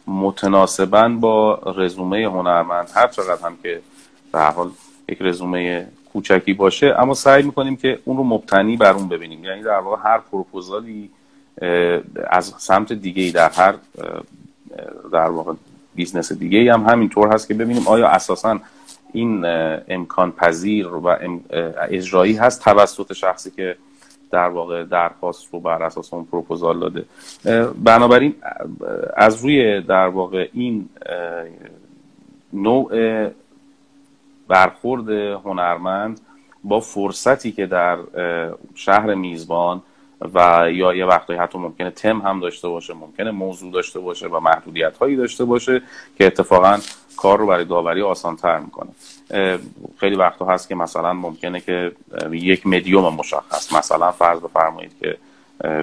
متناسبا با رزومه هنرمند هر چقدر هم که به حال یک رزومه کوچکی باشه اما سعی می‌کنیم که اون رو مبتنی بر اون ببینیم. یعنی در واقع هر پروپوزالی از سمت دیگه در هر در واقع business دیگه ای هم همینطور هست که ببینیم آیا اساسا این امکان پذیر و اجرایی هست توسط شخصی که در واقع درخواست رو بر اساس اون پروپوزال داده. بنابراین از روی در واقع این نوع برخورد هنرمند با فرصتی که در شهر میزبان و یا یه وقتایی حتی ممکنه تم هم داشته باشه ممکنه موضوع داشته باشه و محدودیت هایی داشته باشه که اتفاقا کار رو برای داوری آسان تر می‌کنه خیلی وقتا هست که مثلا ممکنه که یک مدیوم مشخص. مثلا فرض بفرمایید که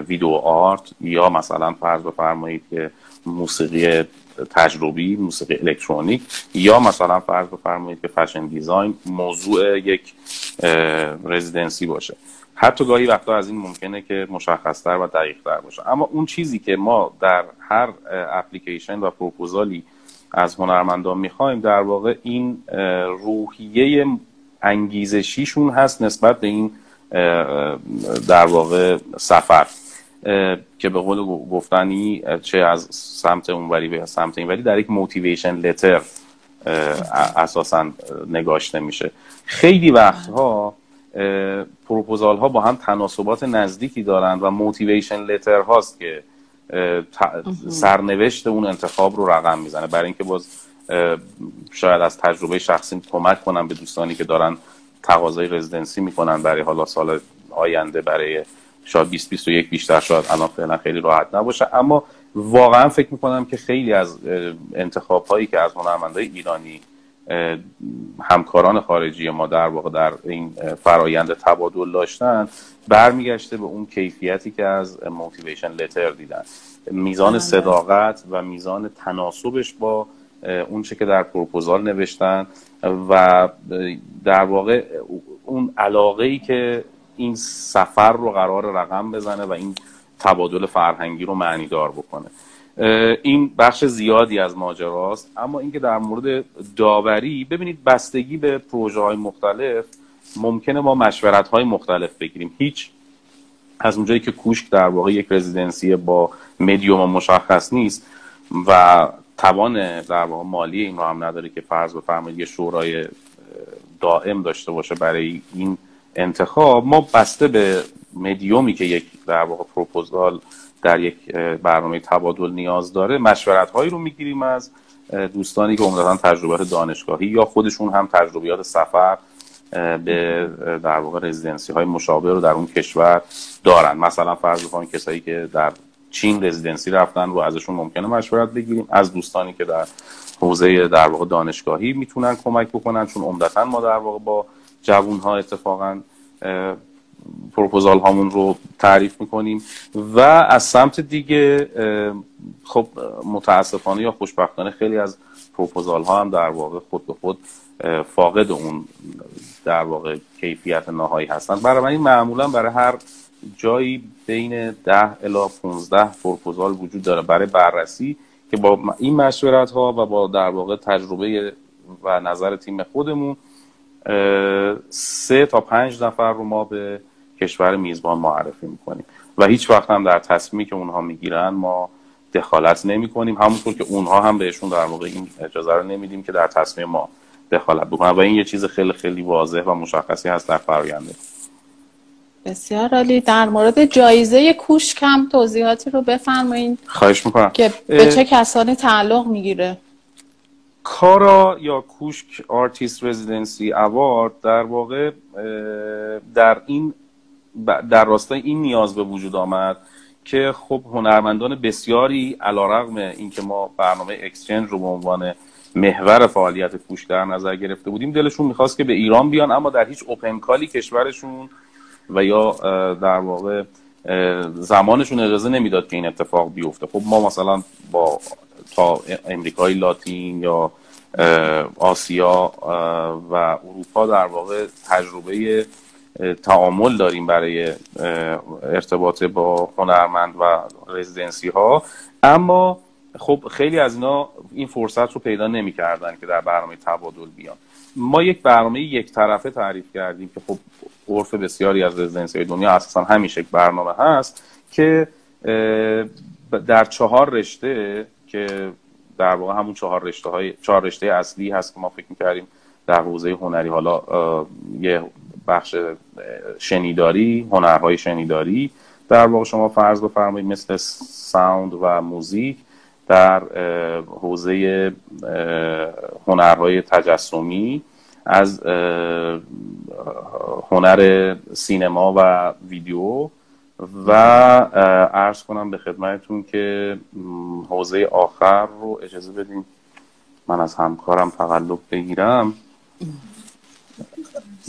ویدیو آرت یا مثلا فرض بفرمایید که موسیقی تجربی موسیقی الکترونیک یا مثلا فرض بفرمایید که فشن دیزاین موضوع یک رزیدنسی باشه. حتی گاهی وقتا از این ممکنه که مشخصتر و دقیقتر باشه. اما اون چیزی که ما در هر اپلیکیشن و پروپوزالی از هنرمندان می‌خوایم در واقع این روحیه انگیزشیشون هست نسبت به این در واقع سفر. که به قول گفتنی چه از سمت اونوری به سمت اینوری در یک موتیویشن لتر اساسا نگاشته میشه. خیلی وقتها پروپوزال ها با هم تناسبات نزدیکی دارند و موتیویشن لتر هاست که سرنوشت اون انتخاب رو رقم می‌زنه. برای اینکه باز شاید از تجربه شخصی کمک کنم به دوستانی که دارن تقاضای رزیدنسی می‌کنن برای حالا سال آینده برای شاید 20 21 بیشتر شاید الان فعلا خیلی راحت نباشه. اما واقعا فکر می‌کنم که خیلی از انتخاب هایی که از هنرمندای ایرانی همکاران خارجی ما در واقع در این فرایند تبادل داشتن برمیگشته به اون کیفیتی که از موتیویشن لتر دیدن میزان بله. صداقت و میزان تناسبش با اون چه که در پروپوزال نوشتن و در واقع اون علاقه ای که این سفر رو قرار رقم بزنه و این تبادل فرهنگی رو معنیدار بکنه این بخش زیادی از ماجراست. اما اینکه در مورد داوری ببینید بستگی به پروژه های مختلف ممکنه ما مشورت های مختلف بگیریم. هیچ از اونجایی که کوشک در واقع یک رزیدنسی با مدیوم مشخص نیست و توان در واقع مالی این رو هم نداره که فرض بفرمایید یه شورای دائم داشته باشه برای این انتخاب ما بسته به مدیومی که یک در واقع پروپوزال در یک برنامه تبادل نیاز داره. مشورت هایی رو می‌گیریم از دوستانی که عمدتا تجربیات دانشگاهی یا خودشون هم تجربیات سفر به در واقع رزیدنسی های مشابه رو در اون کشور دارن. مثلا فرض بکنید کسایی که در چین رزیدنسی رفتن و ازشون ممکنه مشورت بگیریم. از دوستانی که در حوزه در واقع دانشگاهی می‌تونن کمک بکنن چون عمدتا ما در واقع با جوون ها اتفاقا پروپوزال هامون رو تعریف می‌کنیم و از سمت دیگه خب متاسفانه یا خوشبختانه خیلی از پروپوزال ها هم در واقع خود به خود فاقد اون در واقع کیفیت نهایی هستند برای این معمولا برای هر جایی بین 10 الا 15 پروپوزال وجود داره برای بررسی که با این مشورت ها و با در واقع تجربه و نظر تیم خودمون سه تا پنج نفر رو ما به کشور میزبان معرفی می‌کنیم. و هیچ وقت هم در تصمیمی که اونها می‌گیرن ما دخالت نمی کنیم همونطور که اونها هم بهشون در واقع این اجازه رو نمیدیم که در تصمیم ما دخالت بکنن. و این یه چیز خیلی خیلی واضح و مشخصی هست در فراینده بسیار عالی. در مورد جایزه کوشک هم توضیحاتی رو بفرمایید خواهش می‌کنم. که به چه کسانی تعلق می‌گیره؟ کارا یا کوشک artist residency award در واقع در این در راستای این نیاز به وجود آمد که خب هنرمندان بسیاری علیرغم اینکه ما برنامه exchange رو به عنوان محور فعالیت کوشک در نظر گرفته بودیم دلشون می‌خواست که به ایران بیان اما در هیچ اوپن کالی کشورشون و یا در واقع زمانشون اجازه نمی‌داد که این اتفاق بیفته. خب ما مثلا با تا امریکای لاتین یا آسیا و اروپا در واقع تجربه تعامل داریم برای ارتباط با هنرمند و رزیدنسی ها اما خب خیلی از اینا این فرصت رو پیدا نمی‌کردن که در برنامه تبادل بیان. ما یک برنامه یک طرفه تعریف کردیم که خب عرف بسیاری از رزیدنسی دنیا اساسا همیشه برنامه هست که در چهار رشته که در واقع همون چهار رشته های چهار رشته اصلی هست که ما فکر می‌کردیم در حوزه هنری حالا یه بخش شنیداری هنرهای شنیداری. در واقع شما فرض بفرمایید مثل ساوند و موزیک در حوزه هنرهای تجسمی از هنر سینما و ویدیو و عرض کنم به خدمتتون که حوزه آخر رو اجازه بدیم من از همکارم تقلب بگیرم.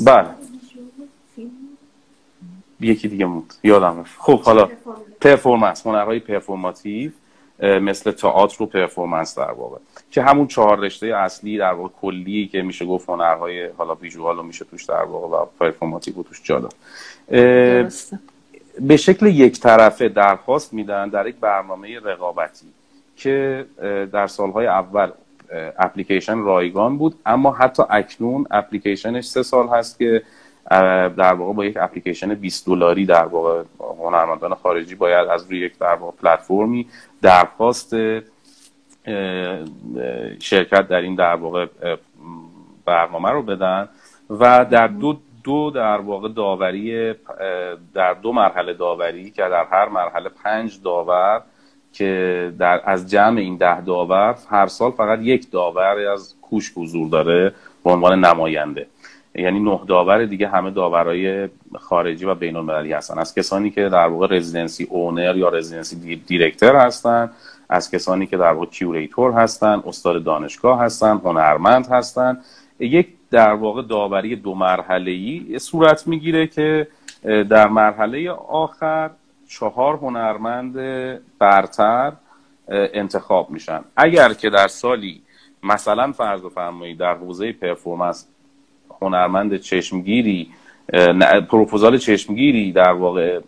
بله. یکی دیگه موند. یادم خب حالا performance هنرهای performative مثل تئاتر و performance در واقع که همون چهار رشته اصلی در واقع کلی که میشه گفت هنرهای حالا visual رو میشه توش در واقع و performative توش جا داد. به شکل یک طرفه درخواست میدن در یک برنامه رقابتی که در سالهای اول اپلیکیشن رایگان بود اما حتی اکنون اپلیکیشنش سه سال هست که در واقع با یک اپلیکیشن 20 دلاری در واقع هنرمندان خارجی باید از روی یک در واقع پلتفرمی درخواست شرکت در این در واقع برنامه رو بدن و در دو دو در واقع داوری در دو مرحله داوری که در هر مرحله پنج داور که در از جمع این ده داور هر سال فقط یک داور از کوشک حضور داره به عنوان نماینده. یعنی نه داور دیگه همه داورای خارجی و بین المللی هستن. از کسانی که در واقع residency owner یا residency director هستن از کسانی که در واقع curator هستن استاد دانشگاه هستن هنرمند هستن. یک در واقع داوری دو مرحله ای صورت می‌گیره که در مرحله آخر چهار هنرمند برتر انتخاب میشن. اگر که در سالی مثلا فرض بفرمایید در حوزه پرفورمنس هنرمند چشمگیری پروپوزال چشمگیری در واقع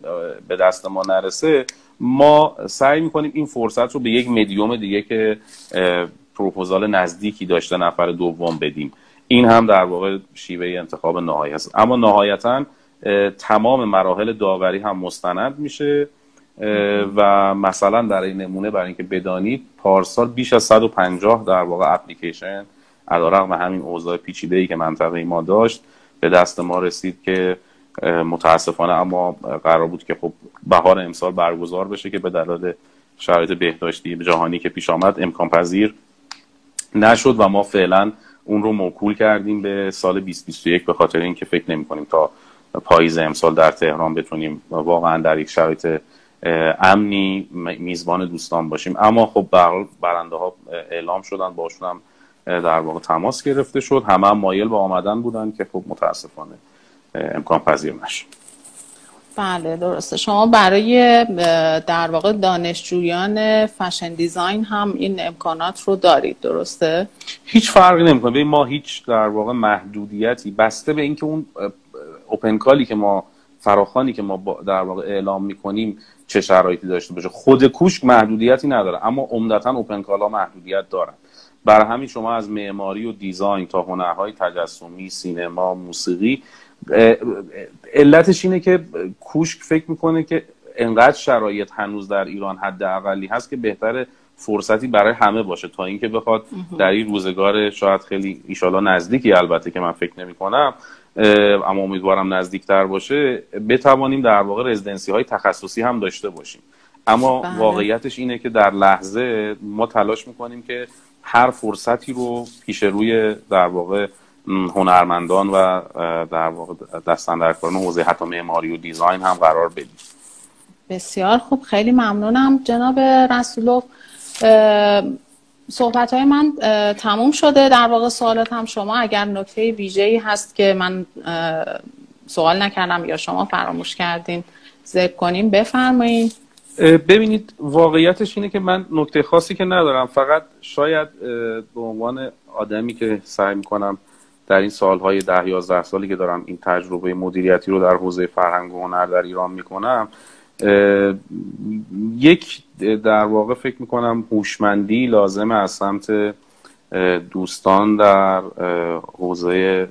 به دست ما نرسه ما سعی می‌کنیم این فرصت رو به یک مدیوم دیگه که پروپوزال نزدیکی داشته نفر دوم بدیم. این هم در واقع شیوه انتخاب نهایی هست. اما نهایتا تمام مراحل داوری هم مستند میشه و مثلا در این نمونه برای اینکه بدانید پارسال بیش از 150 در واقع اپلیکیشن علیرغم همین اوضاع پیچیده ای که منطقه ما داشت به دست ما رسید که متاسفانه اما قرار بود که خب بهار امسال برگزار بشه که به دلایل شرایط بهداشتی جهانی که پیش آمد امکان پذیر نشد و ما فعلا اون رو موکول کردیم به سال 2021 به خاطر اینکه فکر نمی کنیم تا پاییز امسال در تهران بتونیم واقعا در یک شرایط امنی میزبان دوستان باشیم. اما خب برنده ها اعلام شدن باشون هم در واقع تماس گرفته شد. همه هم مایل به آمدن بودن که خب متاسفانه امکان پذیر نشد بله درسته. شما برای در واقع دانشجویان فشن دیزاین هم این امکانات رو دارید درسته؟ هیچ فرقی نمی‌کنه. ما هیچ در واقع محدودیتی بسته به اینکه اون اوپن کالی که ما فراخانی که ما در واقع اعلام می‌کنیم چه شرایطی داشته باشه. خود کوشک محدودیتی نداره اما عمدتا اوپن کالا محدودیت دارن. برای همین شما از معماری و دیزاین تا هنرهای تجسمی سینما موسیقی علتش اینه که کوشک فکر می‌کنه که انقدر شرایط هنوز در ایران حد اقلی هست که بهتر فرصتی برای همه باشه. تا اینکه بخواد در این روزگار شاید خیلی ایشالا نزدیکی البته که من فکر نمی کنم اما امیدوارم نزدیکتر باشه بتوانیم در واقع رزیدنسی های تخصصی هم داشته باشیم. اما بله. واقعیتش اینه که در لحظه ما تلاش می‌کنیم که هر فرصتی رو پیش روی در واقع هنرمندان و در واقع دستاندرکاران حوزه حتی معماری و دیزاین هم قرار بدیم. بسیار خوب خیلی ممنونم جناب رسولوف صحبت های من تموم شده. در واقع سوالات هم شما اگر نکته ویژه‌ای هست که من سوال نکردم یا شما فراموش کردین ذکر کنیم بفرمایید ببینید واقعیتش اینه که من نکته خاصی که ندارم. فقط شاید به عنوان آدمی که سعی می‌کنم در این سالهای ده یازده سالی که دارم این تجربه مدیریتی رو در حوزه فرهنگ و هنر در ایران می‌کنم یک در واقع فکر می‌کنم هوشمندی لازمه از سمت دوستان در حوزه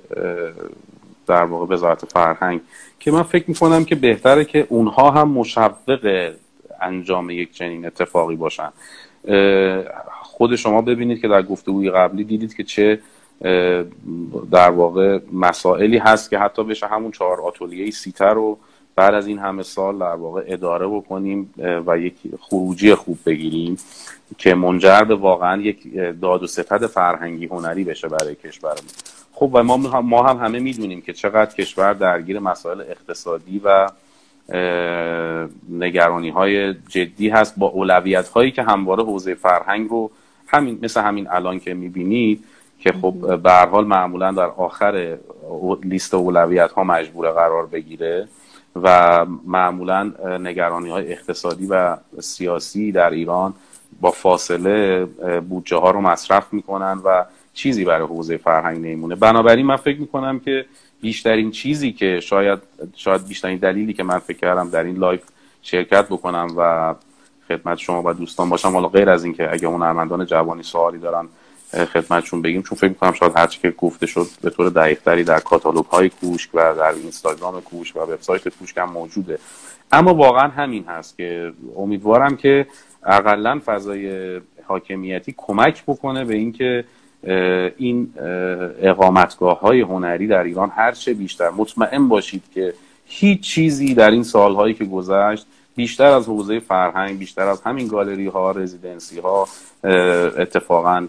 در واقع وزارت فرهنگ. که من فکر می‌کنم که بهتره که اونها هم مشوق انجام یک چنین اتفاقی باشن. خود شما ببینید که در گفتگوی قبلی دیدید که چه در واقع مسائلی هست که حتی بشه همون چهار آتولیه سیتر رو بعد از این همه سال در واقع اداره بکنیم و یک خروجی خوب بگیریم که منجر به واقعا یک داد و ستد فرهنگی هنری بشه برای کشورمون. خب و ما هم همه می‌دونیم که چقدر کشور درگیر مسائل اقتصادی و نگرانی های جدی هست. با اولویت هایی که همواره حوزه فرهنگ رو همین مثل همین الان که می‌بینید که خب به حال معمولا در آخر لیست اولویت ها مجبور قرار بگیره و معمولا نگرانی های اقتصادی و سیاسی در ایران با فاصله بودجه ها رو مصرف می‌کنن و چیزی برای حوزه فرهنگ نمیمونه. بنابراین من فکر می‌کنم که بیشترین چیزی که شاید شاید بیشترین دلیلی که من فکر کردم در این live شرکت بکنم و خدمت شما و دوستان باشم حالا غیر از اینکه اگه هنرمندان جوانی سوالی دارن خدمتشون بگیم چون فکر می‌کنم شاید هرچی که گفته شد به طور دقیقتری در کاتالوگ های کوشک و در اینستاگرام کوشک و وبسایت کوشک هم موجوده. اما واقعا همین هست که امیدوارم که اقلا فضای حاکمیتی کمک بکنه به اینکه این اقامتگاه های هنری در ایران هرچه بیشتر. مطمئن باشید که هیچ چیزی در این سالهایی که گذشت بیشتر از حوزه فرهنگ بیشتر از همین گالری ها رزیدنسی ها اتفاقا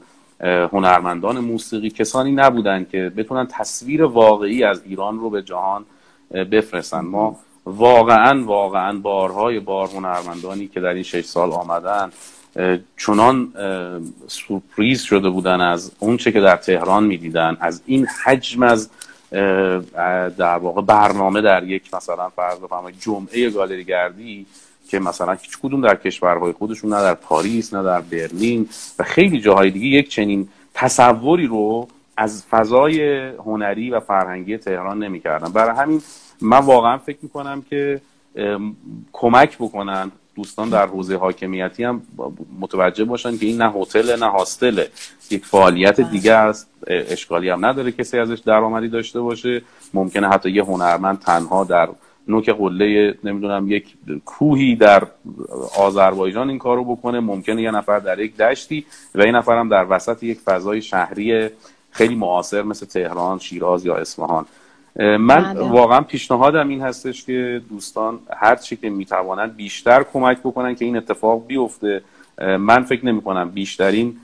هنرمندان موسیقی کسانی نبودند که بتونن تصویر واقعی از ایران رو به جهان بفرستن. ما واقعا واقعا بارهای بار هنرمندانی که در این شش سال آمدن چنان سورپریز شده بودن از اونچه که در تهران می‌دیدن از این حجم از در واقع برنامه در یک مثلا فرض بفرمایید جمعه گالری گردی که مثلا هیچ کدوم در کشورهای خودشون نه در پاریس نه در برلین و خیلی جاهای دیگه یک چنین تصوری رو از فضای هنری و فرهنگی تهران نمی‌کردن. برای همین من واقعا فکر می‌کنم که کمک بکنن دوستان در حوزه حاکمیتی هم متوجه باشن که این نه هتل نه هاستله یک فعالیت بله. دیگه است. اشکالی هم نداره کسی ازش درآمدی داشته باشه. ممکنه حتی یه هنرمند تنها در نوک قله نمی‌دونم یک کوهی در آذربایجان این کارو بکنه. ممکنه یه نفر در یک دشتی و یه نفر هم در وسط یک فضای شهری خیلی معاصر مثل تهران، شیراز یا اصفهان. من بله. واقعا پیشنهادم این هستش که دوستان هر چی که می‌توانند بیشتر کمک بکنن که این اتفاق بیفته. من فکر نمی کنم بیشترین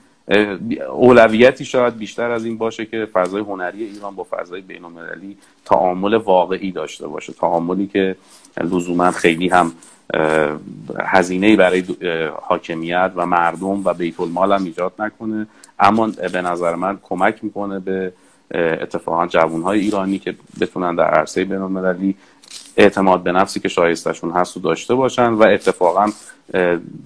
اولویتی شاید بیشتر از این باشه که فضای هنری ایران با فضای بین المللی تعامل واقعی داشته باشه. تعاملی که لزوما خیلی هم هزینه برای حاکمیت و مردم و بیت المال هم ایجاد نکنه. اما به نظر من کمک می‌کنه به اتفاقا جوانهای ایرانی که بتونن در عرصه بین المللی اعتماد به نفسی که شایستشون هست و داشته باشن و اتفاقا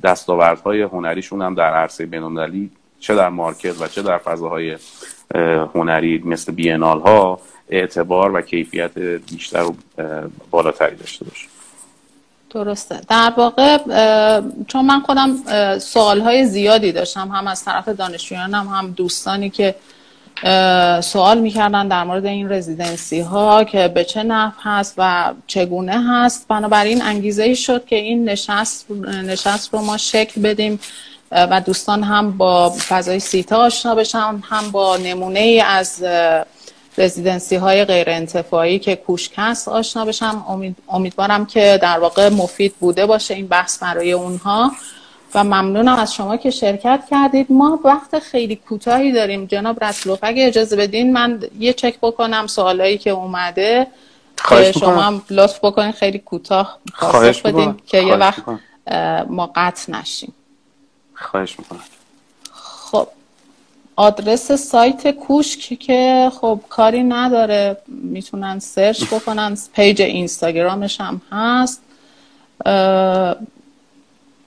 دستاوردهای هنریشون هم در عرصه بین المللی چه در مارکت و چه در فضاهای هنری مثل بینال ها اعتبار و کیفیت بیشتر و بالاتری داشته باشه. درسته. در واقع چون من خودم سوال زیادی داشتم هم از طرف دانشجویانم هم دوستانی که سوال می‌کردن در مورد این رزیدنسی ها که به چه نحو هست و چگونه هست. بنابراین انگیزه ای شد که این نشست, نشست رو ما شکل بدیم و دوستان هم با فضای سیتا آشنا بشن هم با نمونه ای از رزیدنسی های غیر انتفاعی که کوشک هست آشنا بشم. امید، امیدوارم که در واقع مفید بوده باشه این بحث برای اونها. و ممنونم از شما که شرکت کردید. ما وقت خیلی کوتاهی داریم. جناب رسلوف اگه اجازه بدین من یه چک بکنم سوالایی که اومده. که شما هم لطف بکنید خیلی کوتاه پاسخ بدین که یه وقت ما قطع نشیم. خواهش می‌کنم. خب. آدرس سایت کوشک که خب کاری نداره. می‌تونن search بکنن. page اینستاگرامش هم هست.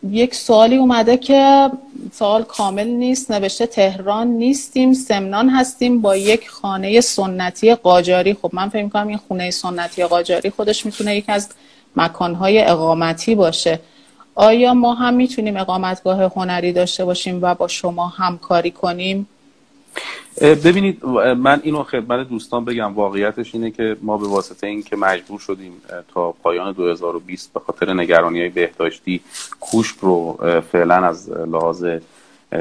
یک سوالی اومده که سوال کامل نیست نوشته تهران نیستیم سمنان هستیم با یک خانه سنتی قاجاری. خب من فکر کنم این خونه سنتی قاجاری خودش می‌تونه یک از مکانهای اقامتی باشه. آیا ما هم می‌تونیم اقامتگاه هنری داشته باشیم و با شما همکاری کنیم؟ ببینید من اینو خدمت دوستان بگم. واقعیتش اینه که ما به واسطه اینکه مجبور شدیم تا پایان 2020 به خاطر نگرانی های بهداشتی کوشک رو فعلا از لحاظ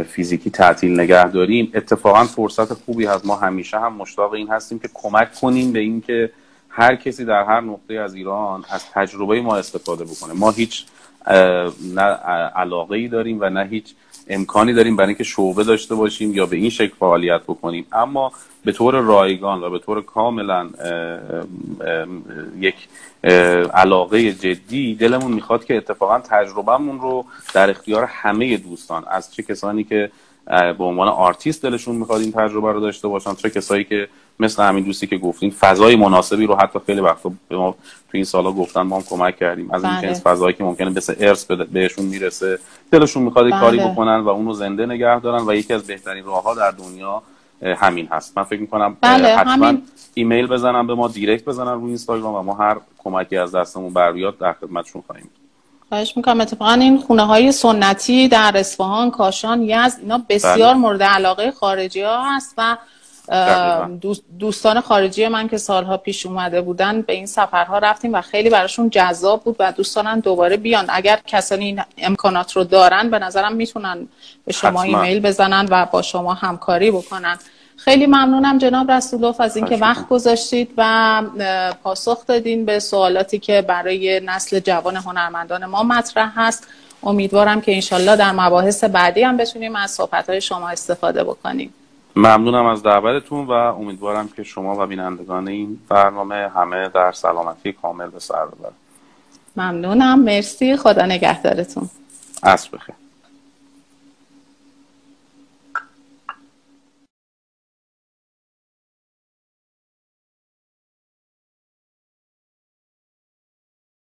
فیزیکی تعطیل نگه داریم. اتفاقا فرصت خوبی هست. ما همیشه هم مشتاق این هستیم که کمک کنیم به اینکه هر کسی در هر نقطه از ایران از تجربه ما استفاده بکنه. ما هیچ نه علاقه ای داریم و نه هیچ امکانی داریم برای اینکه شعبه داشته باشیم یا به این شکل فعالیت بکنیم. اما به طور رایگان و به طور کاملا یک علاقه جدی دلمون می‌خواد که اتفاقا تجربهمون رو در اختیار همه دوستان از چه کسانی که به عنوان آرتیست دلشون می‌خواد این تجربه رو داشته باشن چه کسایی که مثل همین دوستی که گفتیم فضای مناسبی رو حتی خیلی وقتا به ما تو این سالا گفتن ما هم کمک کردیم از این بله. جنس فضایی که ممکنه مثل ارث بهشون می‌رسه دلشون می‌خواد بله. کاری بکنن و اونو زنده نگه دارن و یکی از بهترین راهها در دنیا همین هست من فکر می‌کنم بله، حتما همین... ایمیل بزنن به ما دیرکت بزنن روی اینستاگرام و ما هر کمکی از دستمون بر بیاد در خدمتشون خواهیم خواهش می‌کنم اتفاقا این خونه های سنتی در اصفهان کاشان یزد اینا بسیار بله. مورد علاقه خارجی ها هست و دوستان خارجی من که سالها پیش اومده بودن به این سفرها رفتیم و خیلی براشون جذاب بود و دوستانن دوباره بیان. اگر کسانی این امکانات رو دارن به نظرم می‌تونن به شما ایمیل بزنن و با شما همکاری بکنن. خیلی ممنونم جناب رسولوف از اینکه وقت گذاشتید و پاسخ دادین به سوالاتی که برای نسل جوان هنرمندان ما مطرح هست. امیدوارم که انشالله در مباحث بعدی هم بتونیم از صحبت شما استفاده بکنیم. ممنونم از دعوتتون و امیدوارم که شما و بینندگان این برنامه همه در سلامتی کامل به سر ببرن ممنونم. مرسی. خدا نگهدارتون. عصر بخیر.